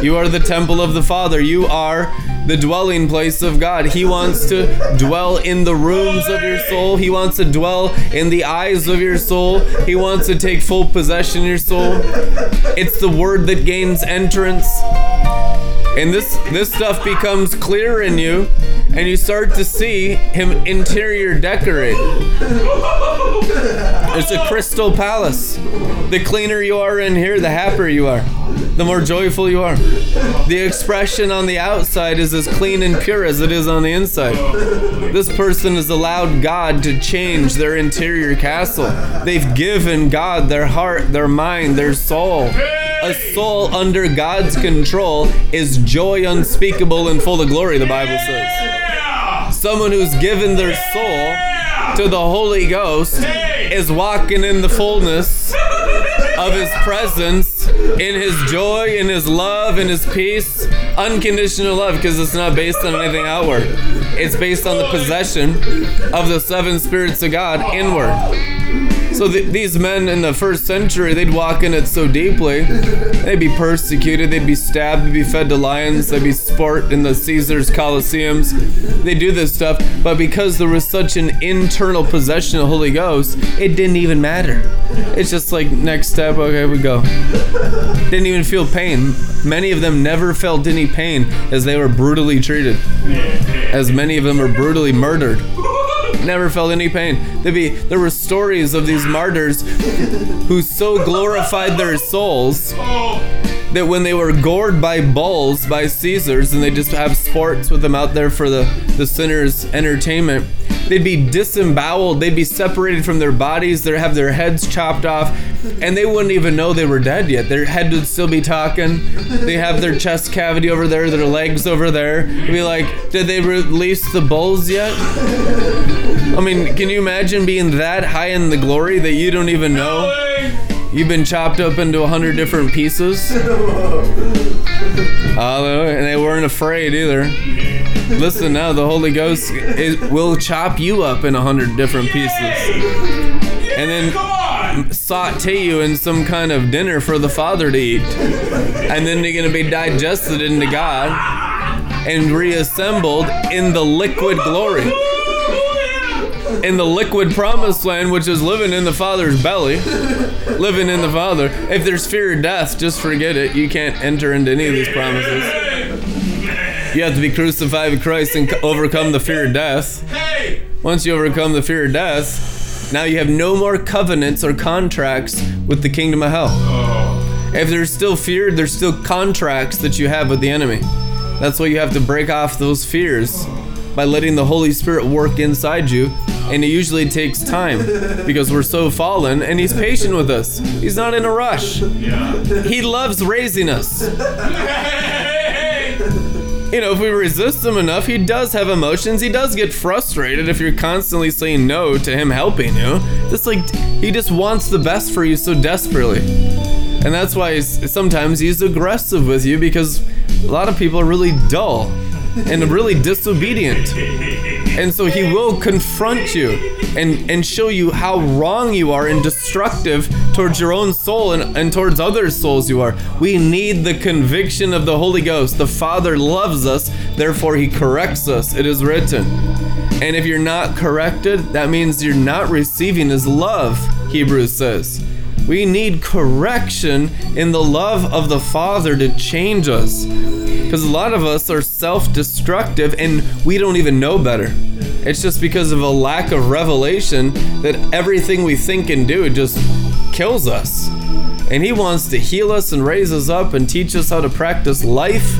You are the temple of the Father. You are the dwelling place of God. He wants to dwell in the rooms of your soul. He wants to dwell in the eyes of your soul. He wants to take full possession of your soul. It's the word that gains entrance. And this this stuff becomes clear in you and you start to see him interior decorate. It's a crystal palace. The cleaner you are in here, the happier you are. The more joyful you are. The expression on the outside is as clean and pure as it is on the inside. This person has allowed God to change their interior castle. They've given God their heart, their mind, their soul. A soul under God's control is joy unspeakable and full of glory, the Bible says. Someone who's given their soul to the Holy Ghost is walking in the fullness of His presence, in His joy, in His love, in His peace. Unconditional love, because it's not based on anything outward, it's based on the possession of the seven spirits of God inward. So th- these men in the first century, they'd walk in it so deeply, they'd be persecuted, they'd be stabbed, they'd be fed to lions, they'd be sport in the Caesar's Colosseums. They do this stuff, but because there was such an internal possession of the Holy Ghost, it didn't even matter. It's just like next step, okay, we go. Didn't even feel pain. Many of them never felt any pain as they were brutally treated, as many of them were brutally murdered never felt any pain. There'd be there were stories of these martyrs who so glorified their souls oh. That when they were gored by bulls by Caesars and they just have sports with them out there for the the sinners' entertainment, they'd be disemboweled, they'd be separated from their bodies, they'd have their heads chopped off, and they wouldn't even know they were dead yet. Their head would still be talking. They have their chest cavity over there, their legs over there. It'd be like, did they release the bulls yet? I mean, can you imagine being that high in the glory that you don't even know? You've been chopped up into a hundred different pieces. Hallelujah. And they weren't afraid either. Listen now, the Holy Ghost is, will chop you up in a hundred different pieces. And then saute you in some kind of dinner for the Father to eat. And then you're going to be digested into God and reassembled in the liquid glory. In the liquid promised land, which is living in the Father's belly, living in the Father. If there's fear of death, just forget it. You can't enter into any of these promises. You have to be crucified with Christ and overcome the fear of death. Once you overcome the fear of death, now you have no more covenants or contracts with the kingdom of hell. If there's still fear, there's still contracts that you have with the enemy. That's why you have to break off those fears by letting the Holy Spirit work inside you. And it usually takes time because we're so fallen and He's patient with us. He's not in a rush. He loves raising us. You know, if we resist him enough, he does have emotions. He does get frustrated if you're constantly saying no to him helping you. Just like he just wants the best for you so desperately. And that's why he's, sometimes he's aggressive with you because a lot of people are really dull and really disobedient. And so he will confront you and, and show you how wrong you are and destructive towards your own soul and, and towards other souls you are. We need the conviction of the Holy Ghost. The Father loves us, therefore he corrects us. It is written. And if you're not corrected, that means you're not receiving his love, Hebrews says. We need correction in the love of the Father to change us. Because a lot of us are self destructive and we don't even know better. It's just because of a lack of revelation that everything we think and do just kills us. And He wants to heal us and raise us up and teach us how to practice life,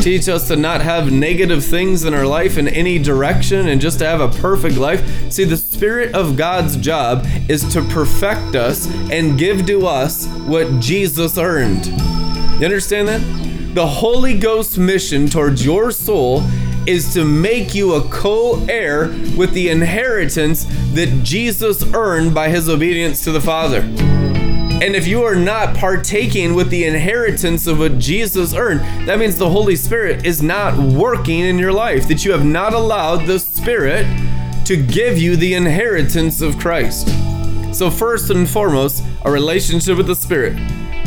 teach us to not have negative things in our life in any direction and just to have a perfect life. See, the Spirit of God's job is to perfect us and give to us what Jesus earned. You understand that? The Holy Ghost's mission towards your soul is to make you a co heir with the inheritance that Jesus earned by his obedience to the Father. And if you are not partaking with the inheritance of what Jesus earned, that means the Holy Spirit is not working in your life, that you have not allowed the Spirit to give you the inheritance of Christ. So, first and foremost, a relationship with the Spirit.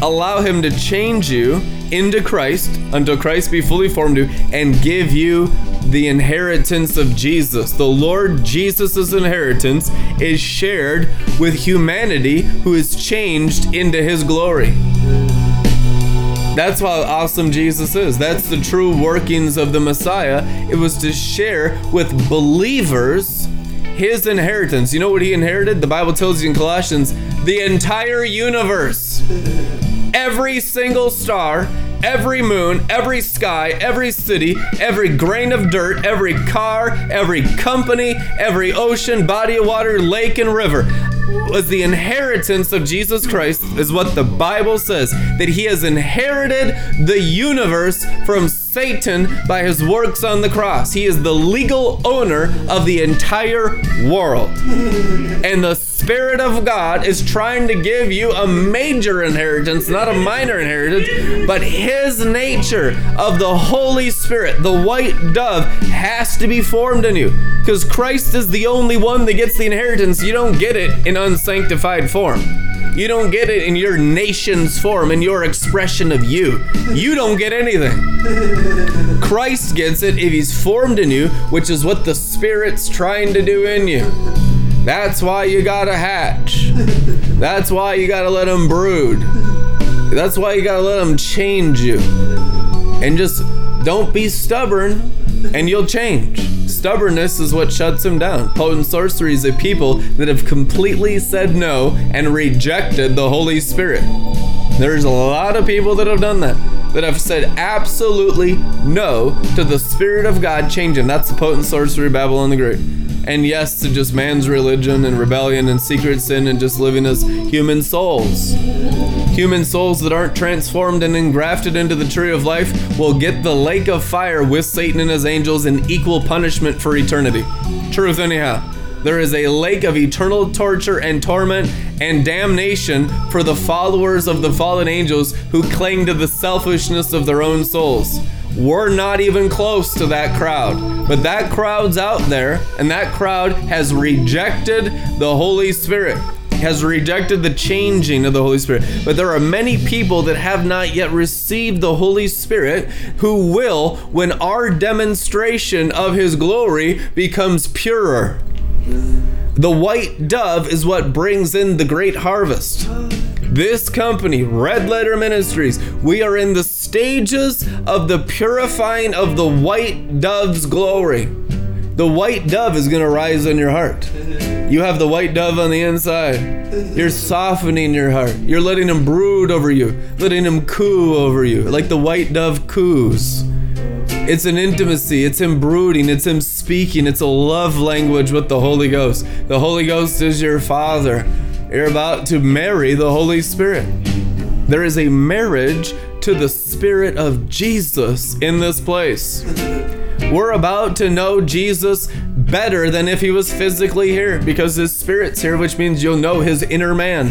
Allow Him to change you into Christ until Christ be fully formed you and give you the inheritance of Jesus. The Lord Jesus' inheritance is shared with humanity who is changed into His glory. That's how awesome Jesus is. That's the true workings of the Messiah. It was to share with believers his inheritance. You know what he inherited? The Bible tells you in Colossians the entire universe. Every single star, every moon, every sky, every city, every grain of dirt, every car, every company, every ocean, body of water, lake, and river was the inheritance of Jesus Christ, is what the Bible says. That he has inherited the universe from Satan by his works on the cross. He is the legal owner of the entire world. And the Spirit of God is trying to give you a major inheritance, not a minor inheritance, but His nature of the Holy Spirit, the white dove, has to be formed in you. Because Christ is the only one that gets the inheritance. You don't get it in unsanctified form. You don't get it in your nation's form, in your expression of you. You don't get anything. Christ gets it if He's formed in you, which is what the Spirit's trying to do in you. That's why you gotta hatch. That's why you gotta let them brood. That's why you gotta let them change you. And just don't be stubborn and you'll change. Stubbornness is what shuts them down. Potent sorcery is a people that have completely said no and rejected the Holy Spirit. There's a lot of people that have done that, that have said absolutely no to the Spirit of God changing. That's the potent sorcery, Babylon the Great. And yes to just man's religion and rebellion and secret sin and just living as human souls. Human souls that aren't transformed and engrafted into the tree of life will get the lake of fire with Satan and his angels in equal punishment for eternity. Truth, anyhow. There is a lake of eternal torture and torment and damnation for the followers of the fallen angels who cling to the selfishness of their own souls. We're not even close to that crowd, but that crowd's out there, and that crowd has rejected the Holy Spirit has rejected the changing of the Holy Spirit. But there are many people that have not yet received the Holy Spirit who will when our demonstration of His glory becomes purer. The white dove is what brings in the great harvest. This company, Red Letter Ministries, we are in the stages of the purifying of the white dove's glory. The white dove is going to rise in your heart. You have the white dove on the inside. You're softening your heart. You're letting him brood over you, letting him coo over you, like the white dove coos. It's an intimacy, it's him brooding, it's him speaking, it's a love language with the Holy Ghost. The Holy Ghost is your father. You're about to marry the Holy Spirit. There is a marriage to the Spirit of Jesus in this place. We're about to know Jesus better than if he was physically here because his spirit's here, which means you'll know his inner man.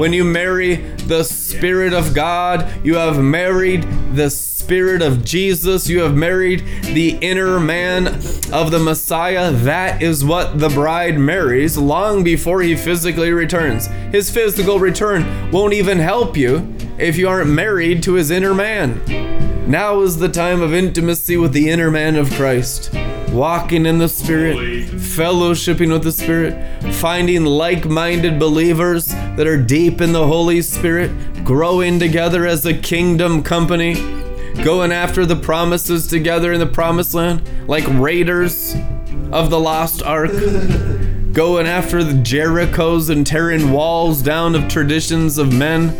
When you marry the Spirit of God, you have married the Spirit of Jesus, you have married the inner man of the Messiah. That is what the bride marries long before he physically returns. His physical return won't even help you if you aren't married to his inner man. Now is the time of intimacy with the inner man of Christ. Walking in the Spirit, fellowshipping with the Spirit, finding like minded believers that are deep in the Holy Spirit, growing together as a kingdom company, going after the promises together in the promised land, like raiders of the lost ark, going after the Jerichos and tearing walls down of traditions of men.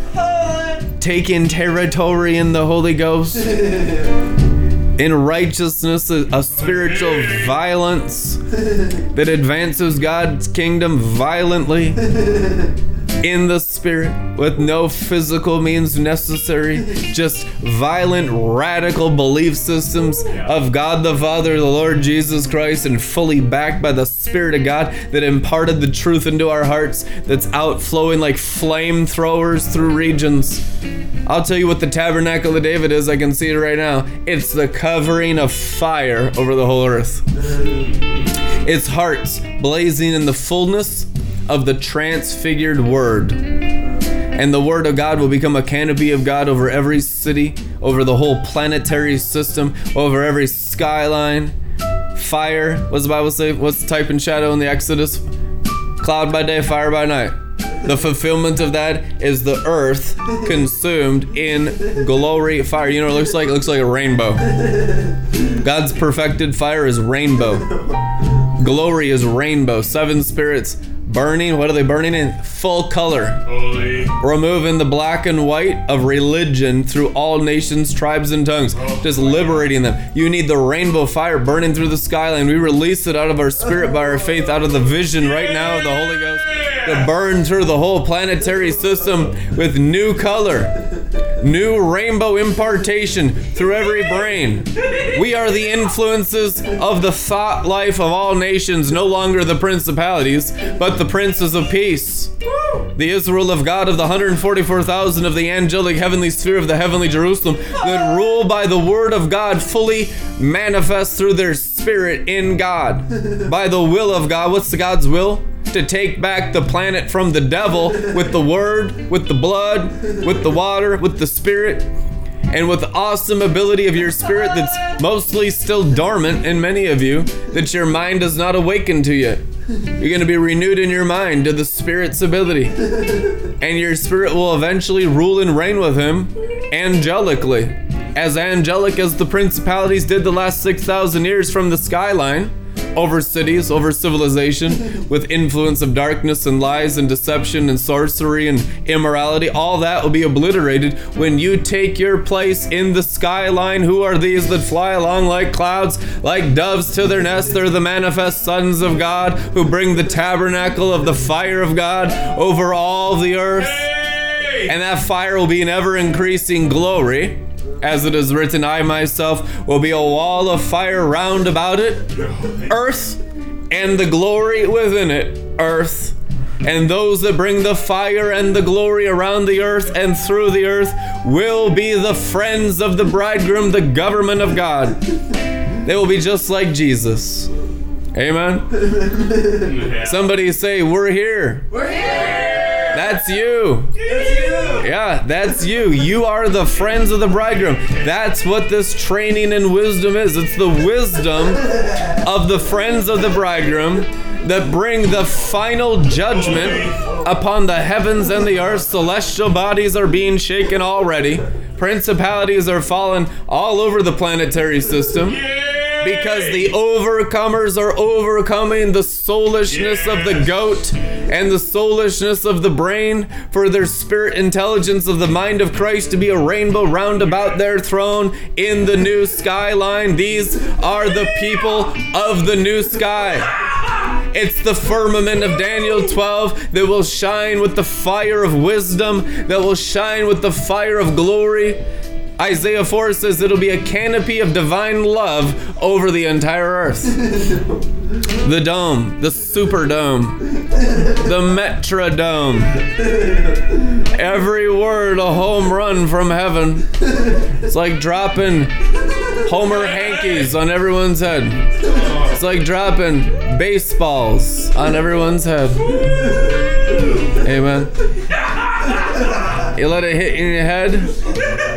Taking territory in the Holy Ghost, in righteousness, a, a spiritual violence that advances God's kingdom violently in the spirit with no physical means necessary, just violent, radical belief systems of God the Father, the Lord Jesus Christ, and fully backed by the Spirit of God that imparted the truth into our hearts, that's outflowing like flamethrowers through regions. I'll tell you what the tabernacle of David is, I can see it right now. It's the covering of fire over the whole earth. Its hearts blazing in the fullness of the transfigured word. And the word of God will become a canopy of God over every city, over the whole planetary system, over every skyline. Fire, what's the Bible say? What's the type and shadow in the Exodus? Cloud by day, fire by night. The fulfillment of that is the earth consumed in glory fire. You know what it looks like? It looks like a rainbow. God's perfected fire is rainbow. Glory is rainbow. Seven spirits burning. What are they burning in? Full color. Holy. Removing the black and white of religion through all nations, tribes, and tongues. Oh Just liberating them. You need the rainbow fire burning through the skyline. We release it out of our spirit by our faith, out of the vision right now of the Holy Ghost to burn through the whole planetary system with new color. New rainbow impartation through every brain. We are the influences of the thought life of all nations, no longer the principalities, but the princes of peace. The Israel of God of the 144,000 of the angelic heavenly sphere of the heavenly Jerusalem that rule by the word of God fully manifest through their spirit in God. By the will of God. What's the God's will? To take back the planet from the devil with the word, with the blood, with the water, with the spirit, and with the awesome ability of your spirit that's mostly still dormant in many of you, that your mind has not awakened to yet. You're going to be renewed in your mind to the Spirit's ability. And your spirit will eventually rule and reign with Him angelically. As angelic as the principalities did the last 6,000 years from the skyline, over cities, over civilization, with influence of darkness and lies and deception and sorcery and immorality. All that will be obliterated when you take your place in the skyline. Who are these that fly along like clouds, like doves to their nest? They're the manifest sons of God who bring the tabernacle of the fire of God over all the earth. And that fire will be an ever increasing glory. As it is written, I myself will be a wall of fire round about it, earth, and the glory within it, earth. And those that bring the fire and the glory around the earth and through the earth will be the friends of the bridegroom, the government of God. They will be just like Jesus. Amen. Somebody say, We're here. We're here! That's you. Yeah, that's you. You are the friends of the bridegroom. That's what this training in wisdom is. It's the wisdom of the friends of the bridegroom that bring the final judgment upon the heavens and the earth. Celestial bodies are being shaken already. Principalities are fallen all over the planetary system because the overcomers are overcoming the soulishness of the goat and the soulishness of the brain for their spirit intelligence of the mind of Christ to be a rainbow round about their throne in the new skyline. These are the people of the new sky. It's the firmament of Daniel 12 that will shine with the fire of wisdom, that will shine with the fire of glory. Isaiah 4 says it'll be a canopy of divine love over the entire earth. the dome, the superdome, the metrodome. Every word a home run from heaven. It's like dropping Homer hankies on everyone's head. It's like dropping baseballs on everyone's head. Amen. You let it hit in your head.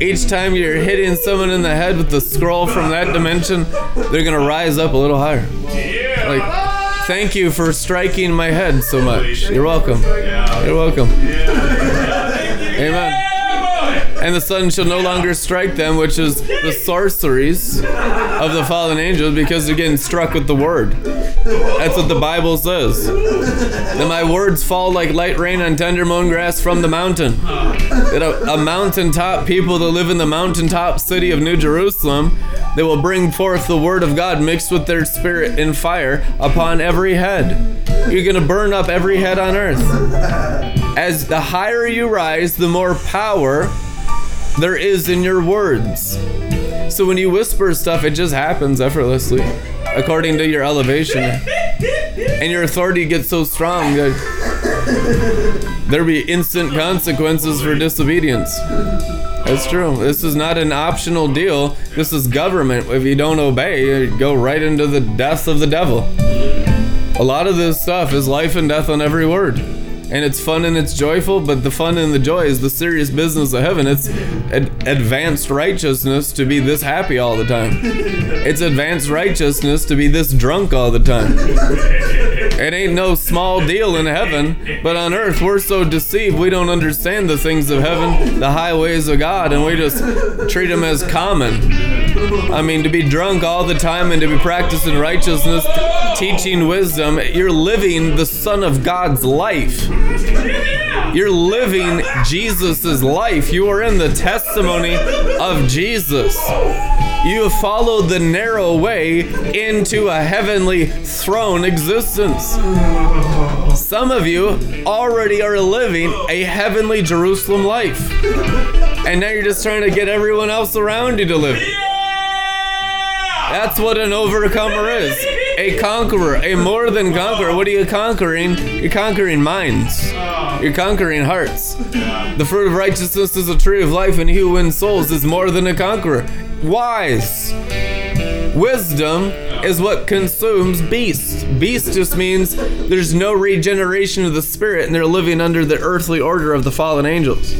Each time you're hitting someone in the head with the scroll from that dimension, they're gonna rise up a little higher. Yeah! Like, thank you for striking my head so much. You're welcome. You're welcome. Amen. And the sun shall no longer strike them, which is the sorceries of the fallen angels, because they're getting struck with the word. That's what the Bible says. That my words fall like light rain on tender mown grass from the mountain. That a, a mountaintop people that live in the mountaintop city of New Jerusalem, they will bring forth the word of God mixed with their spirit in fire upon every head. You're gonna burn up every head on earth. As the higher you rise, the more power there is in your words. So when you whisper stuff, it just happens effortlessly, according to your elevation. And your authority gets so strong that there be instant consequences for disobedience. That's true. This is not an optional deal. This is government. If you don't obey, you go right into the death of the devil. A lot of this stuff is life and death on every word. And it's fun and it's joyful, but the fun and the joy is the serious business of heaven. It's ad- advanced righteousness to be this happy all the time. It's advanced righteousness to be this drunk all the time. It ain't no small deal in heaven, but on earth we're so deceived we don't understand the things of heaven, the highways of God, and we just treat them as common. I mean, to be drunk all the time and to be practicing righteousness, teaching wisdom, you're living the Son of God's life. You're living Jesus' life. You are in the testimony of Jesus. You have followed the narrow way into a heavenly throne existence. Some of you already are living a heavenly Jerusalem life. And now you're just trying to get everyone else around you to live. That's what an overcomer is. A conqueror, a more than conqueror. What are you conquering? You're conquering minds. You're conquering hearts. The fruit of righteousness is a tree of life, and he who wins souls is more than a conqueror. Wise. Wisdom is what consumes beasts. Beast just means there's no regeneration of the spirit, and they're living under the earthly order of the fallen angels.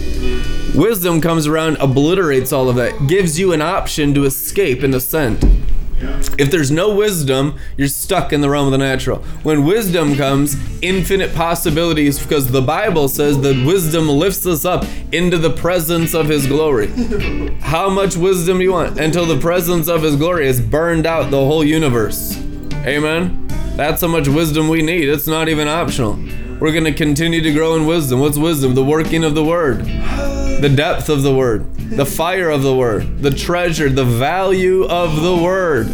Wisdom comes around, obliterates all of that, gives you an option to escape and ascend. If there's no wisdom, you're stuck in the realm of the natural. When wisdom comes, infinite possibilities because the Bible says that wisdom lifts us up into the presence of his glory. How much wisdom do you want? Until the presence of his glory has burned out the whole universe. Amen. That's how much wisdom we need. It's not even optional. We're going to continue to grow in wisdom. What's wisdom? The working of the word, the depth of the word, the fire of the word, the treasure, the value of the word.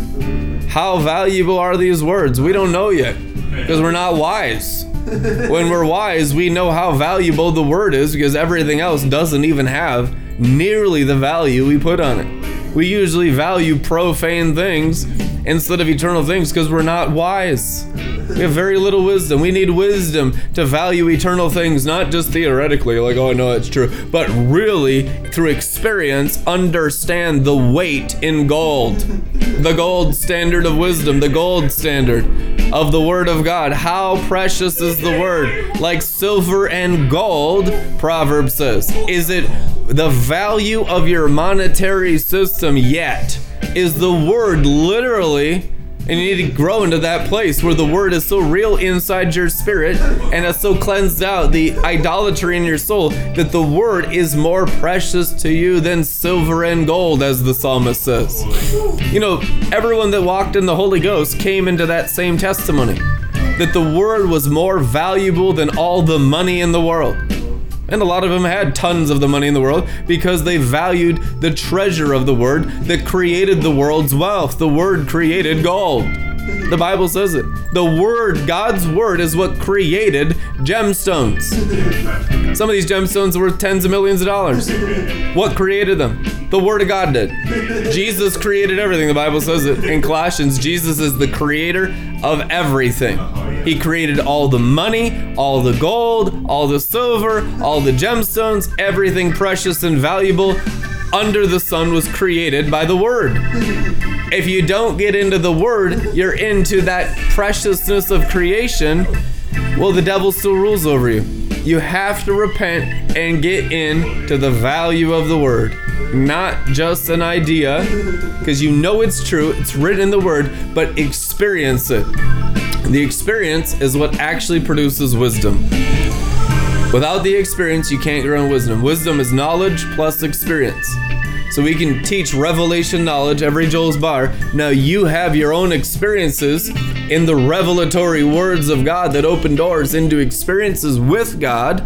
How valuable are these words? We don't know yet because we're not wise. When we're wise, we know how valuable the word is because everything else doesn't even have nearly the value we put on it. We usually value profane things instead of eternal things because we're not wise. We have very little wisdom. We need wisdom to value eternal things, not just theoretically, like, oh, no, it's true, but really through experience, understand the weight in gold. The gold standard of wisdom, the gold standard of the Word of God. How precious is the Word? Like silver and gold, Proverbs says. Is it the value of your monetary system yet? Is the Word literally and you need to grow into that place where the word is so real inside your spirit and has so cleansed out the idolatry in your soul that the word is more precious to you than silver and gold, as the psalmist says. You know, everyone that walked in the Holy Ghost came into that same testimony that the word was more valuable than all the money in the world. And a lot of them had tons of the money in the world because they valued the treasure of the word that created the world's wealth. The word created gold. The Bible says it. The word, God's word, is what created gemstones. Some of these gemstones were tens of millions of dollars. What created them? The word of God did. Jesus created everything. The Bible says it in Colossians. Jesus is the creator of everything. He created all the money, all the gold, all the silver, all the gemstones, everything precious and valuable under the sun was created by the Word. If you don't get into the Word, you're into that preciousness of creation. Well, the devil still rules over you. You have to repent and get into the value of the Word. Not just an idea, because you know it's true, it's written in the Word, but experience it. The experience is what actually produces wisdom. Without the experience, you can't grow in wisdom. Wisdom is knowledge plus experience. So we can teach revelation knowledge every Joel's bar. Now you have your own experiences in the revelatory words of God that open doors into experiences with God.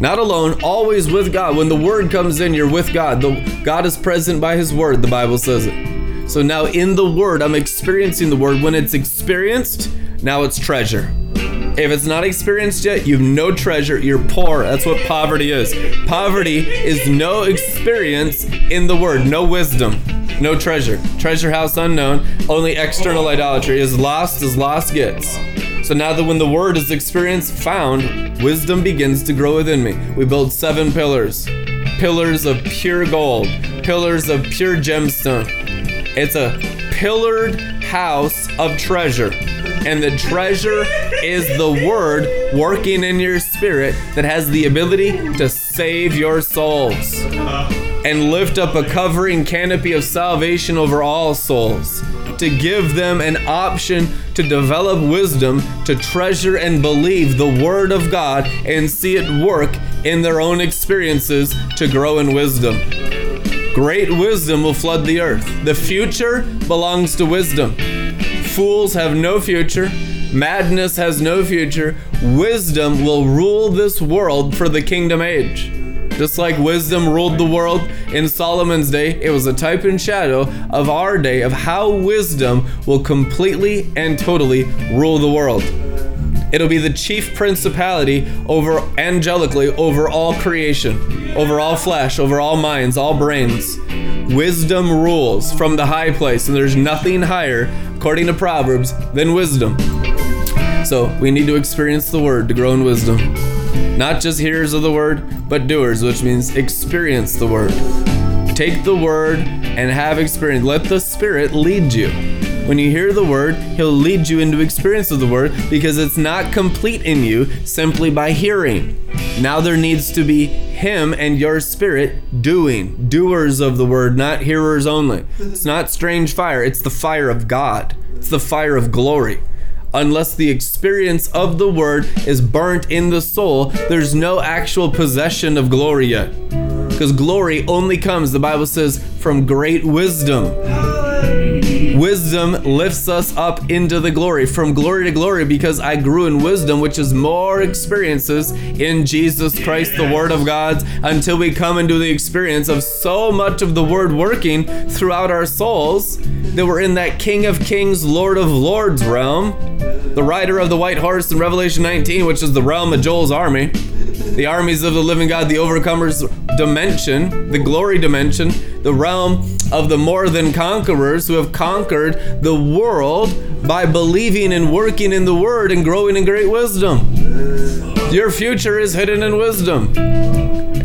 Not alone, always with God. When the word comes in, you're with God. The, God is present by his word, the Bible says it. So now in the word, I'm experiencing the word. When it's experienced, now it's treasure. If it's not experienced yet, you have no treasure. You're poor. That's what poverty is. Poverty is no experience in the word, no wisdom, no treasure. Treasure house unknown, only external idolatry. Is lost as lost gets. So now that when the word is experienced, found, wisdom begins to grow within me. We build seven pillars pillars of pure gold, pillars of pure gemstone. It's a pillared house of treasure. And the treasure is the word working in your spirit that has the ability to save your souls and lift up a covering canopy of salvation over all souls. To give them an option to develop wisdom, to treasure and believe the Word of God and see it work in their own experiences to grow in wisdom. Great wisdom will flood the earth. The future belongs to wisdom. Fools have no future. Madness has no future. Wisdom will rule this world for the kingdom age. Just like wisdom ruled the world in Solomon's day, it was a type and shadow of our day of how wisdom will completely and totally rule the world. It'll be the chief principality over angelically over all creation, over all flesh, over all minds, all brains. Wisdom rules from the high place, and there's nothing higher, according to Proverbs, than wisdom. So we need to experience the word to grow in wisdom. Not just hearers of the word, but doers, which means experience the word. Take the word and have experience. Let the Spirit lead you. When you hear the word, He'll lead you into experience of the word because it's not complete in you simply by hearing. Now there needs to be Him and your spirit doing, doers of the word, not hearers only. It's not strange fire, it's the fire of God, it's the fire of glory unless the experience of the word is burnt in the soul, there's no actual possession of glory yet. Because glory only comes, the Bible says, from great wisdom. Wisdom lifts us up into the glory, from glory to glory, because I grew in wisdom, which is more experiences in Jesus Christ, the Word of God, until we come into the experience of so much of the Word working throughout our souls that we're in that King of Kings, Lord of Lords realm, the rider of the white horse in Revelation 19, which is the realm of Joel's army, the armies of the living God, the overcomers dimension, the glory dimension, the realm of the more than conquerors who have conquered the world by believing and working in the word and growing in great wisdom. Your future is hidden in wisdom.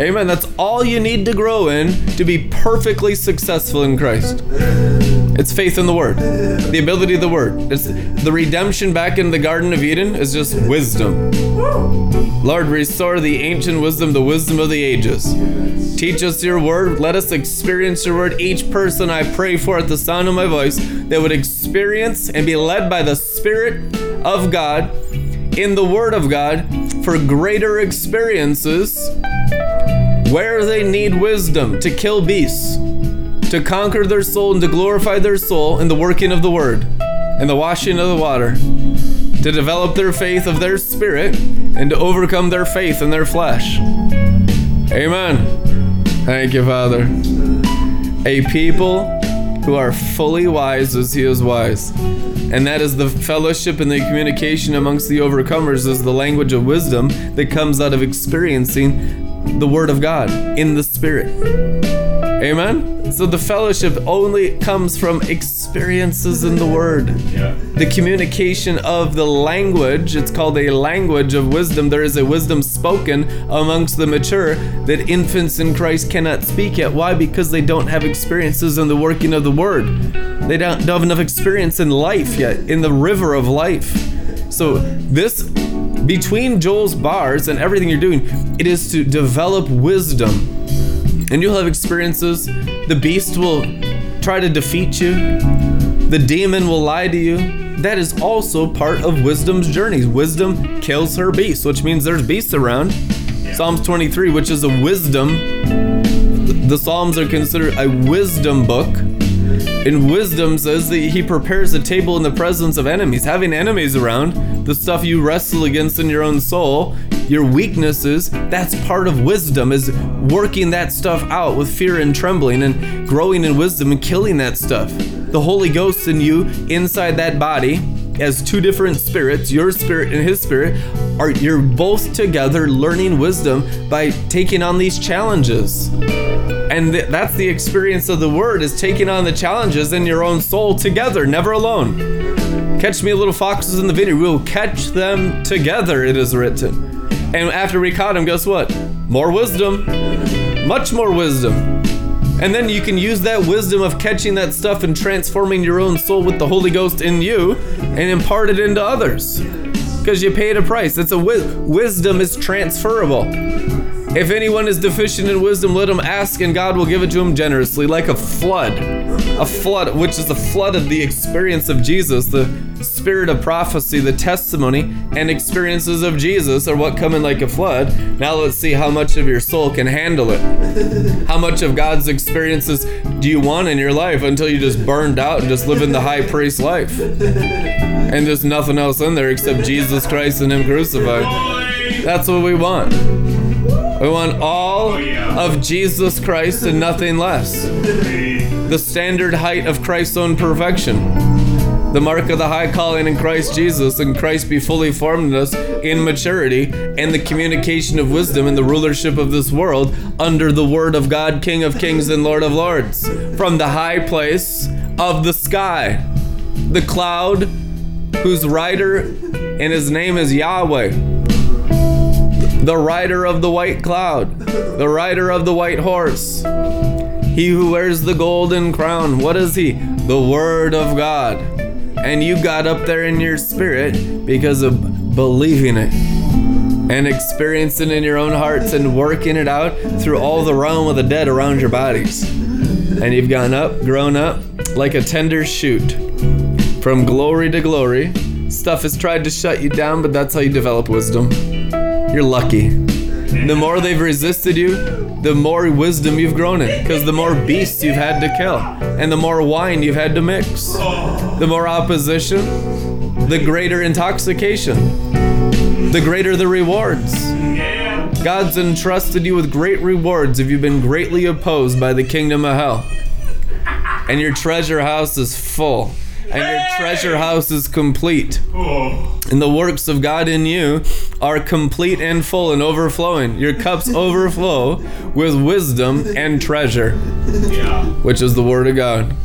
Amen. That's all you need to grow in to be perfectly successful in Christ. It's faith in the Word, the ability of the Word. It's the redemption back in the Garden of Eden is just wisdom. Lord, restore the ancient wisdom, the wisdom of the ages. Teach us your word. Let us experience your word. Each person I pray for at the sound of my voice that would experience and be led by the Spirit of God in the Word of God for greater experiences where they need wisdom to kill beasts, to conquer their soul and to glorify their soul in the working of the Word and the washing of the water, to develop their faith of their spirit and to overcome their faith in their flesh. Amen. Thank you, Father. A people who are fully wise as he is wise. And that is the fellowship and the communication amongst the overcomers is the language of wisdom that comes out of experiencing the word of God in the spirit. Amen. So the fellowship only comes from experiences in the word. Yeah. The communication of the language, it's called a language of wisdom. There is a wisdom spoken amongst the mature that infants in Christ cannot speak yet. Why? Because they don't have experiences in the working of the word. They don't, don't have enough experience in life yet, in the river of life. So this between Joel's bars and everything you're doing, it is to develop wisdom and you'll have experiences. The beast will try to defeat you, the demon will lie to you. That is also part of wisdom's journey. Wisdom kills her beast, which means there's beasts around. Psalms 23, which is a wisdom, the Psalms are considered a wisdom book. And wisdom says that he prepares a table in the presence of enemies. Having enemies around, the stuff you wrestle against in your own soul, your weaknesses, that's part of wisdom, is working that stuff out with fear and trembling and growing in wisdom and killing that stuff. The Holy Ghost in you, inside that body, as two different spirits, your spirit and his spirit, are you're both together learning wisdom by taking on these challenges. And th- that's the experience of the word is taking on the challenges in your own soul together, never alone. Catch me little foxes in the vineyard. We will catch them together, it is written. And after we caught him, guess what? More wisdom. Much more wisdom. And then you can use that wisdom of catching that stuff and transforming your own soul with the Holy Ghost in you and impart it into others. Because you paid a price. It's a wi- wisdom is transferable. If anyone is deficient in wisdom, let him ask, and God will give it to him generously, like a flood. A flood, which is the flood of the experience of Jesus, the spirit of prophecy, the testimony, and experiences of Jesus are what come in like a flood. Now let's see how much of your soul can handle it. How much of God's experiences do you want in your life until you just burned out and just live in the high priest life? And there's nothing else in there except Jesus Christ and Him crucified. That's what we want. We want all of Jesus Christ and nothing less. The standard height of Christ's own perfection. The mark of the high calling in Christ Jesus, and Christ be fully formed in us in maturity and the communication of wisdom in the rulership of this world under the word of God, King of kings and Lord of lords. From the high place of the sky, the cloud whose rider and his name is Yahweh the rider of the white cloud, the rider of the white horse, he who wears the golden crown. What is he? The Word of God. And you got up there in your spirit because of believing it and experiencing it in your own hearts and working it out through all the realm of the dead around your bodies. And you've gone up, grown up like a tender shoot from glory to glory. Stuff has tried to shut you down, but that's how you develop wisdom. You're lucky. The more they've resisted you, the more wisdom you've grown in. Because the more beasts you've had to kill, and the more wine you've had to mix, the more opposition, the greater intoxication, the greater the rewards. God's entrusted you with great rewards if you've been greatly opposed by the kingdom of hell. And your treasure house is full, and your treasure house is complete. And the works of God in you are complete and full and overflowing. Your cups overflow with wisdom and treasure, Yeah. which is the Word of God.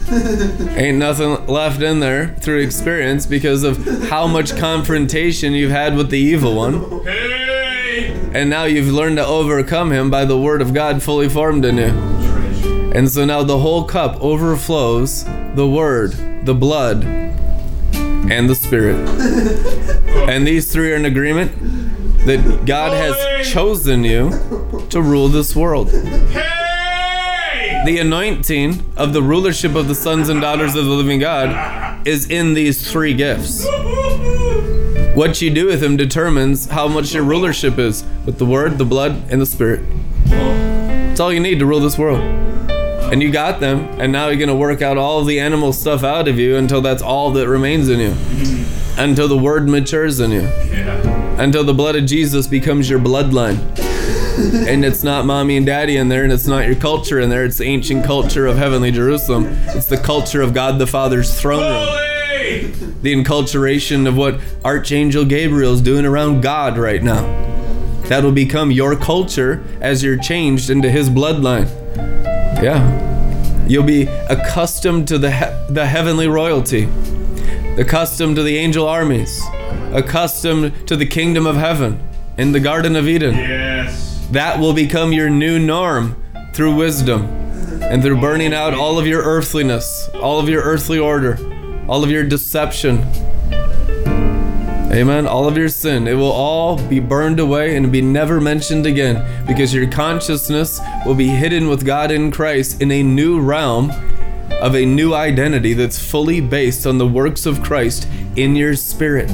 Ain't nothing left in there through experience because of how much confrontation you've had with the evil one. Hey. And now you've learned to overcome him by the Word of God fully formed in you. And so now the whole cup overflows the Word, the blood, and the Spirit. And these three are in agreement that God has chosen you to rule this world. Hey. The anointing of the rulership of the sons and daughters of the living God is in these three gifts. What you do with them determines how much your rulership is with the Word, the blood, and the Spirit. It's all you need to rule this world. And you got them, and now you're going to work out all the animal stuff out of you until that's all that remains in you. Mm-hmm. Until the Word matures in you. Yeah. Until the blood of Jesus becomes your bloodline. and it's not mommy and daddy in there, and it's not your culture in there. It's the ancient culture of heavenly Jerusalem. It's the culture of God the Father's throne room the enculturation of what Archangel Gabriel's doing around God right now. That'll become your culture as you're changed into his bloodline. Yeah. You'll be accustomed to the he- the heavenly royalty, accustomed to the angel armies, accustomed to the kingdom of heaven in the garden of Eden. Yes. That will become your new norm through wisdom and through burning out all of your earthliness, all of your earthly order, all of your deception. Amen. All of your sin. It will all be burned away and be never mentioned again because your consciousness will be hidden with God in Christ in a new realm of a new identity that's fully based on the works of Christ in your spirit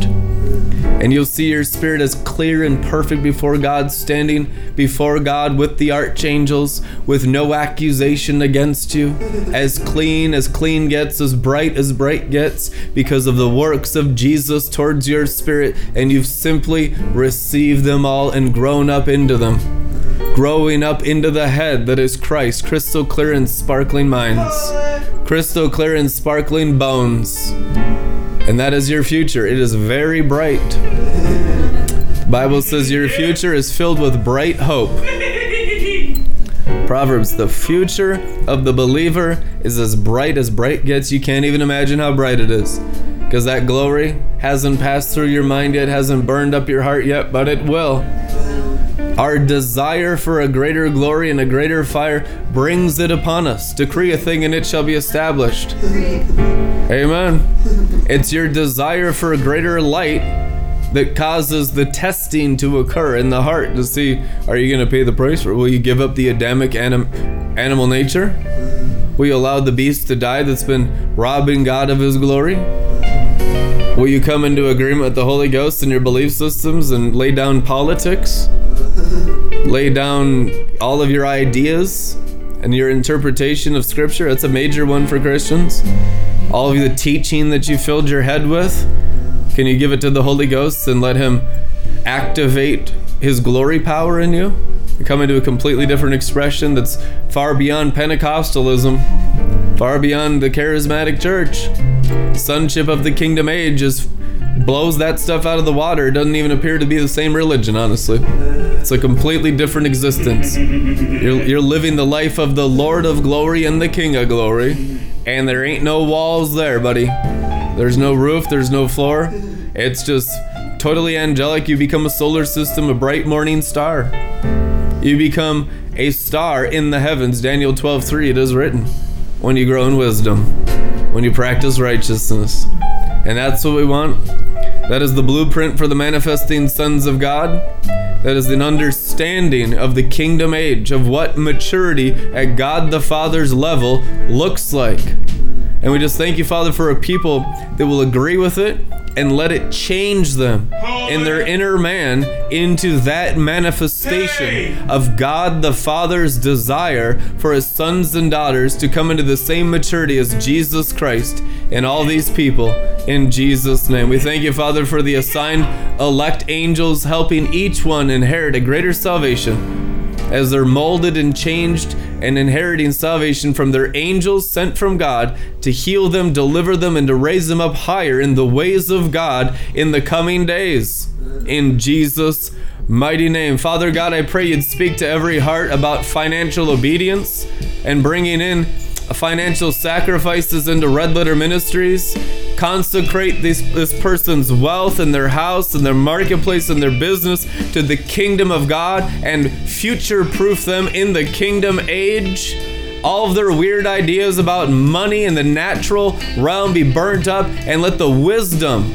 and you'll see your spirit as clear and perfect before God, standing before God with the archangels, with no accusation against you, as clean as clean gets, as bright as bright gets, because of the works of Jesus towards your spirit, and you've simply received them all and grown up into them. Growing up into the head that is Christ, crystal clear and sparkling minds, crystal clear and sparkling bones. And that is your future. It is very bright. The Bible says your future is filled with bright hope. Proverbs, the future of the believer is as bright as bright gets. You can't even imagine how bright it is. Because that glory hasn't passed through your mind yet, hasn't burned up your heart yet, but it will. Our desire for a greater glory and a greater fire brings it upon us. Decree a thing and it shall be established. Amen. It's your desire for a greater light that causes the testing to occur in the heart to see are you going to pay the price or? Will you give up the Adamic anim- animal nature? Will you allow the beast to die that's been robbing God of his glory? Will you come into agreement with the Holy Ghost in your belief systems and lay down politics? Lay down all of your ideas and your interpretation of Scripture? That's a major one for Christians. All of the teaching that you filled your head with, can you give it to the Holy Ghost and let Him activate His glory power in you? You come into a completely different expression that's far beyond Pentecostalism, far beyond the charismatic church. Sonship of the kingdom age just blows that stuff out of the water. It doesn't even appear to be the same religion, honestly. It's a completely different existence. You're, you're living the life of the Lord of glory and the King of glory, and there ain't no walls there, buddy. There's no roof, there's no floor. It's just totally angelic. You become a solar system, a bright morning star. You become a star in the heavens. Daniel 12:3 it is written. When you grow in wisdom, when you practice righteousness. And that's what we want. That is the blueprint for the manifesting sons of God. That is an understanding of the kingdom age, of what maturity at God the Father's level looks like. And we just thank you, Father, for a people that will agree with it and let it change them in their inner man into that manifestation of God the Father's desire for his sons and daughters to come into the same maturity as Jesus Christ and all these people in Jesus' name. We thank you, Father, for the assigned elect angels helping each one inherit a greater salvation as they're molded and changed and inheriting salvation from their angels sent from God to heal them, deliver them, and to raise them up higher in the ways of God in the coming days. In Jesus' mighty name. Father God, I pray you'd speak to every heart about financial obedience and bringing in financial sacrifices into Red Letter Ministries. Consecrate this, this person's wealth and their house and their marketplace and their business to the kingdom of God and future proof them in the kingdom age. All of their weird ideas about money and the natural realm be burnt up and let the wisdom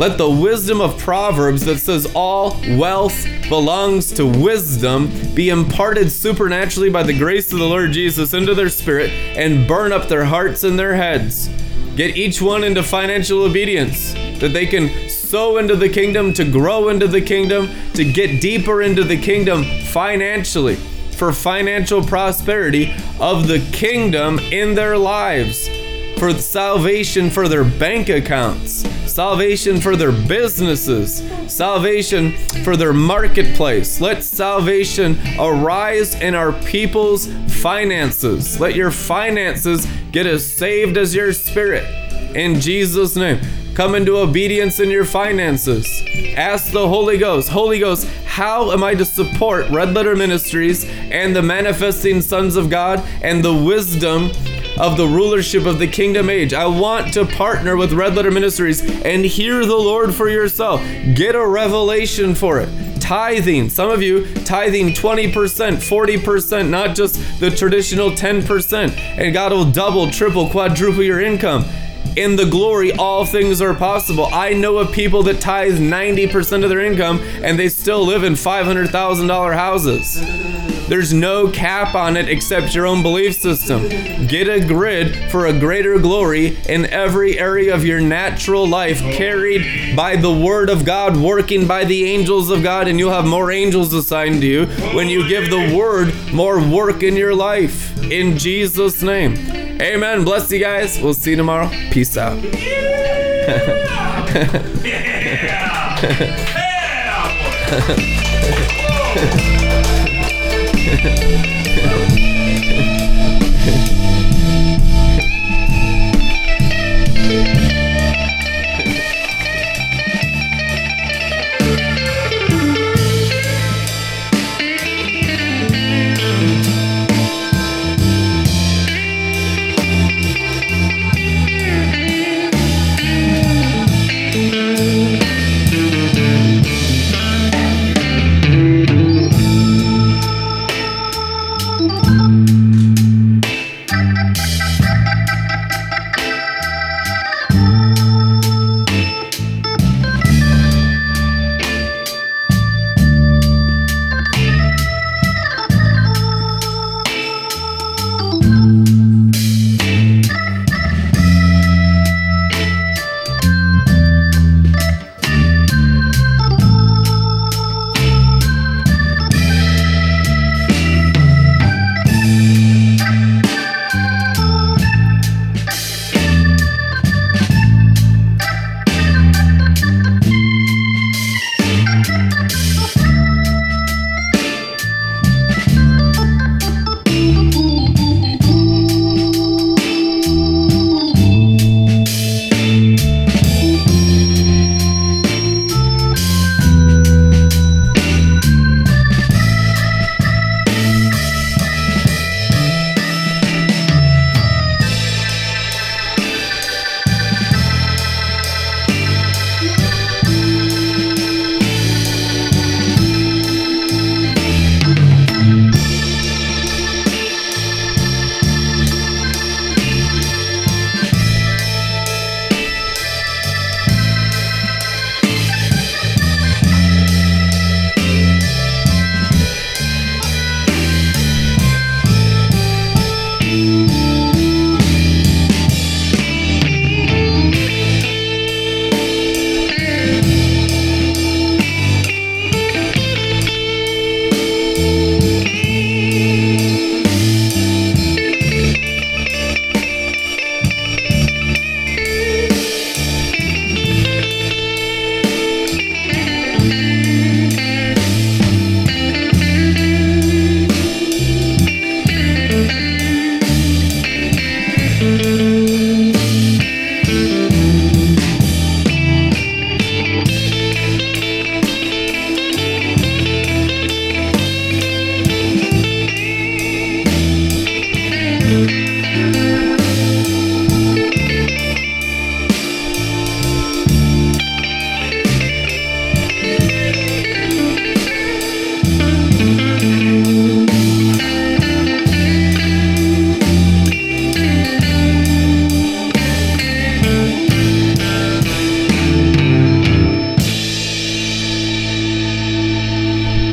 let the wisdom of Proverbs that says all wealth belongs to wisdom be imparted supernaturally by the grace of the Lord Jesus into their spirit and burn up their hearts and their heads. Get each one into financial obedience that they can sow into the kingdom, to grow into the kingdom, to get deeper into the kingdom financially for financial prosperity of the kingdom in their lives, for salvation for their bank accounts salvation for their businesses, salvation for their marketplace. Let salvation arise in our people's finances. Let your finances get as saved as your spirit. In Jesus' name. Come into obedience in your finances. Ask the Holy Ghost, Holy Ghost, how am I to support Red Letter Ministries and the manifesting sons of God and the wisdom of the rulership of the kingdom age. I want to partner with Red Letter Ministries and hear the Lord for yourself. Get a revelation for it. Tithing, some of you tithing 20%, 40%, not just the traditional 10%, and God will double, triple, quadruple your income in the glory, all things are possible. I know of people that tithe 90% of their income and they still live in $500,000 houses. There's no cap on it except your own belief system. Get a grid for a greater glory in every area of your natural life, carried by the Word of God, working by the angels of God, and you'll have more angels assigned to you when you give the Word more work in your life. In Jesus' name. Amen. Bless you guys. We'll see you tomorrow. Peace out. Yeah! yeah! Yeah.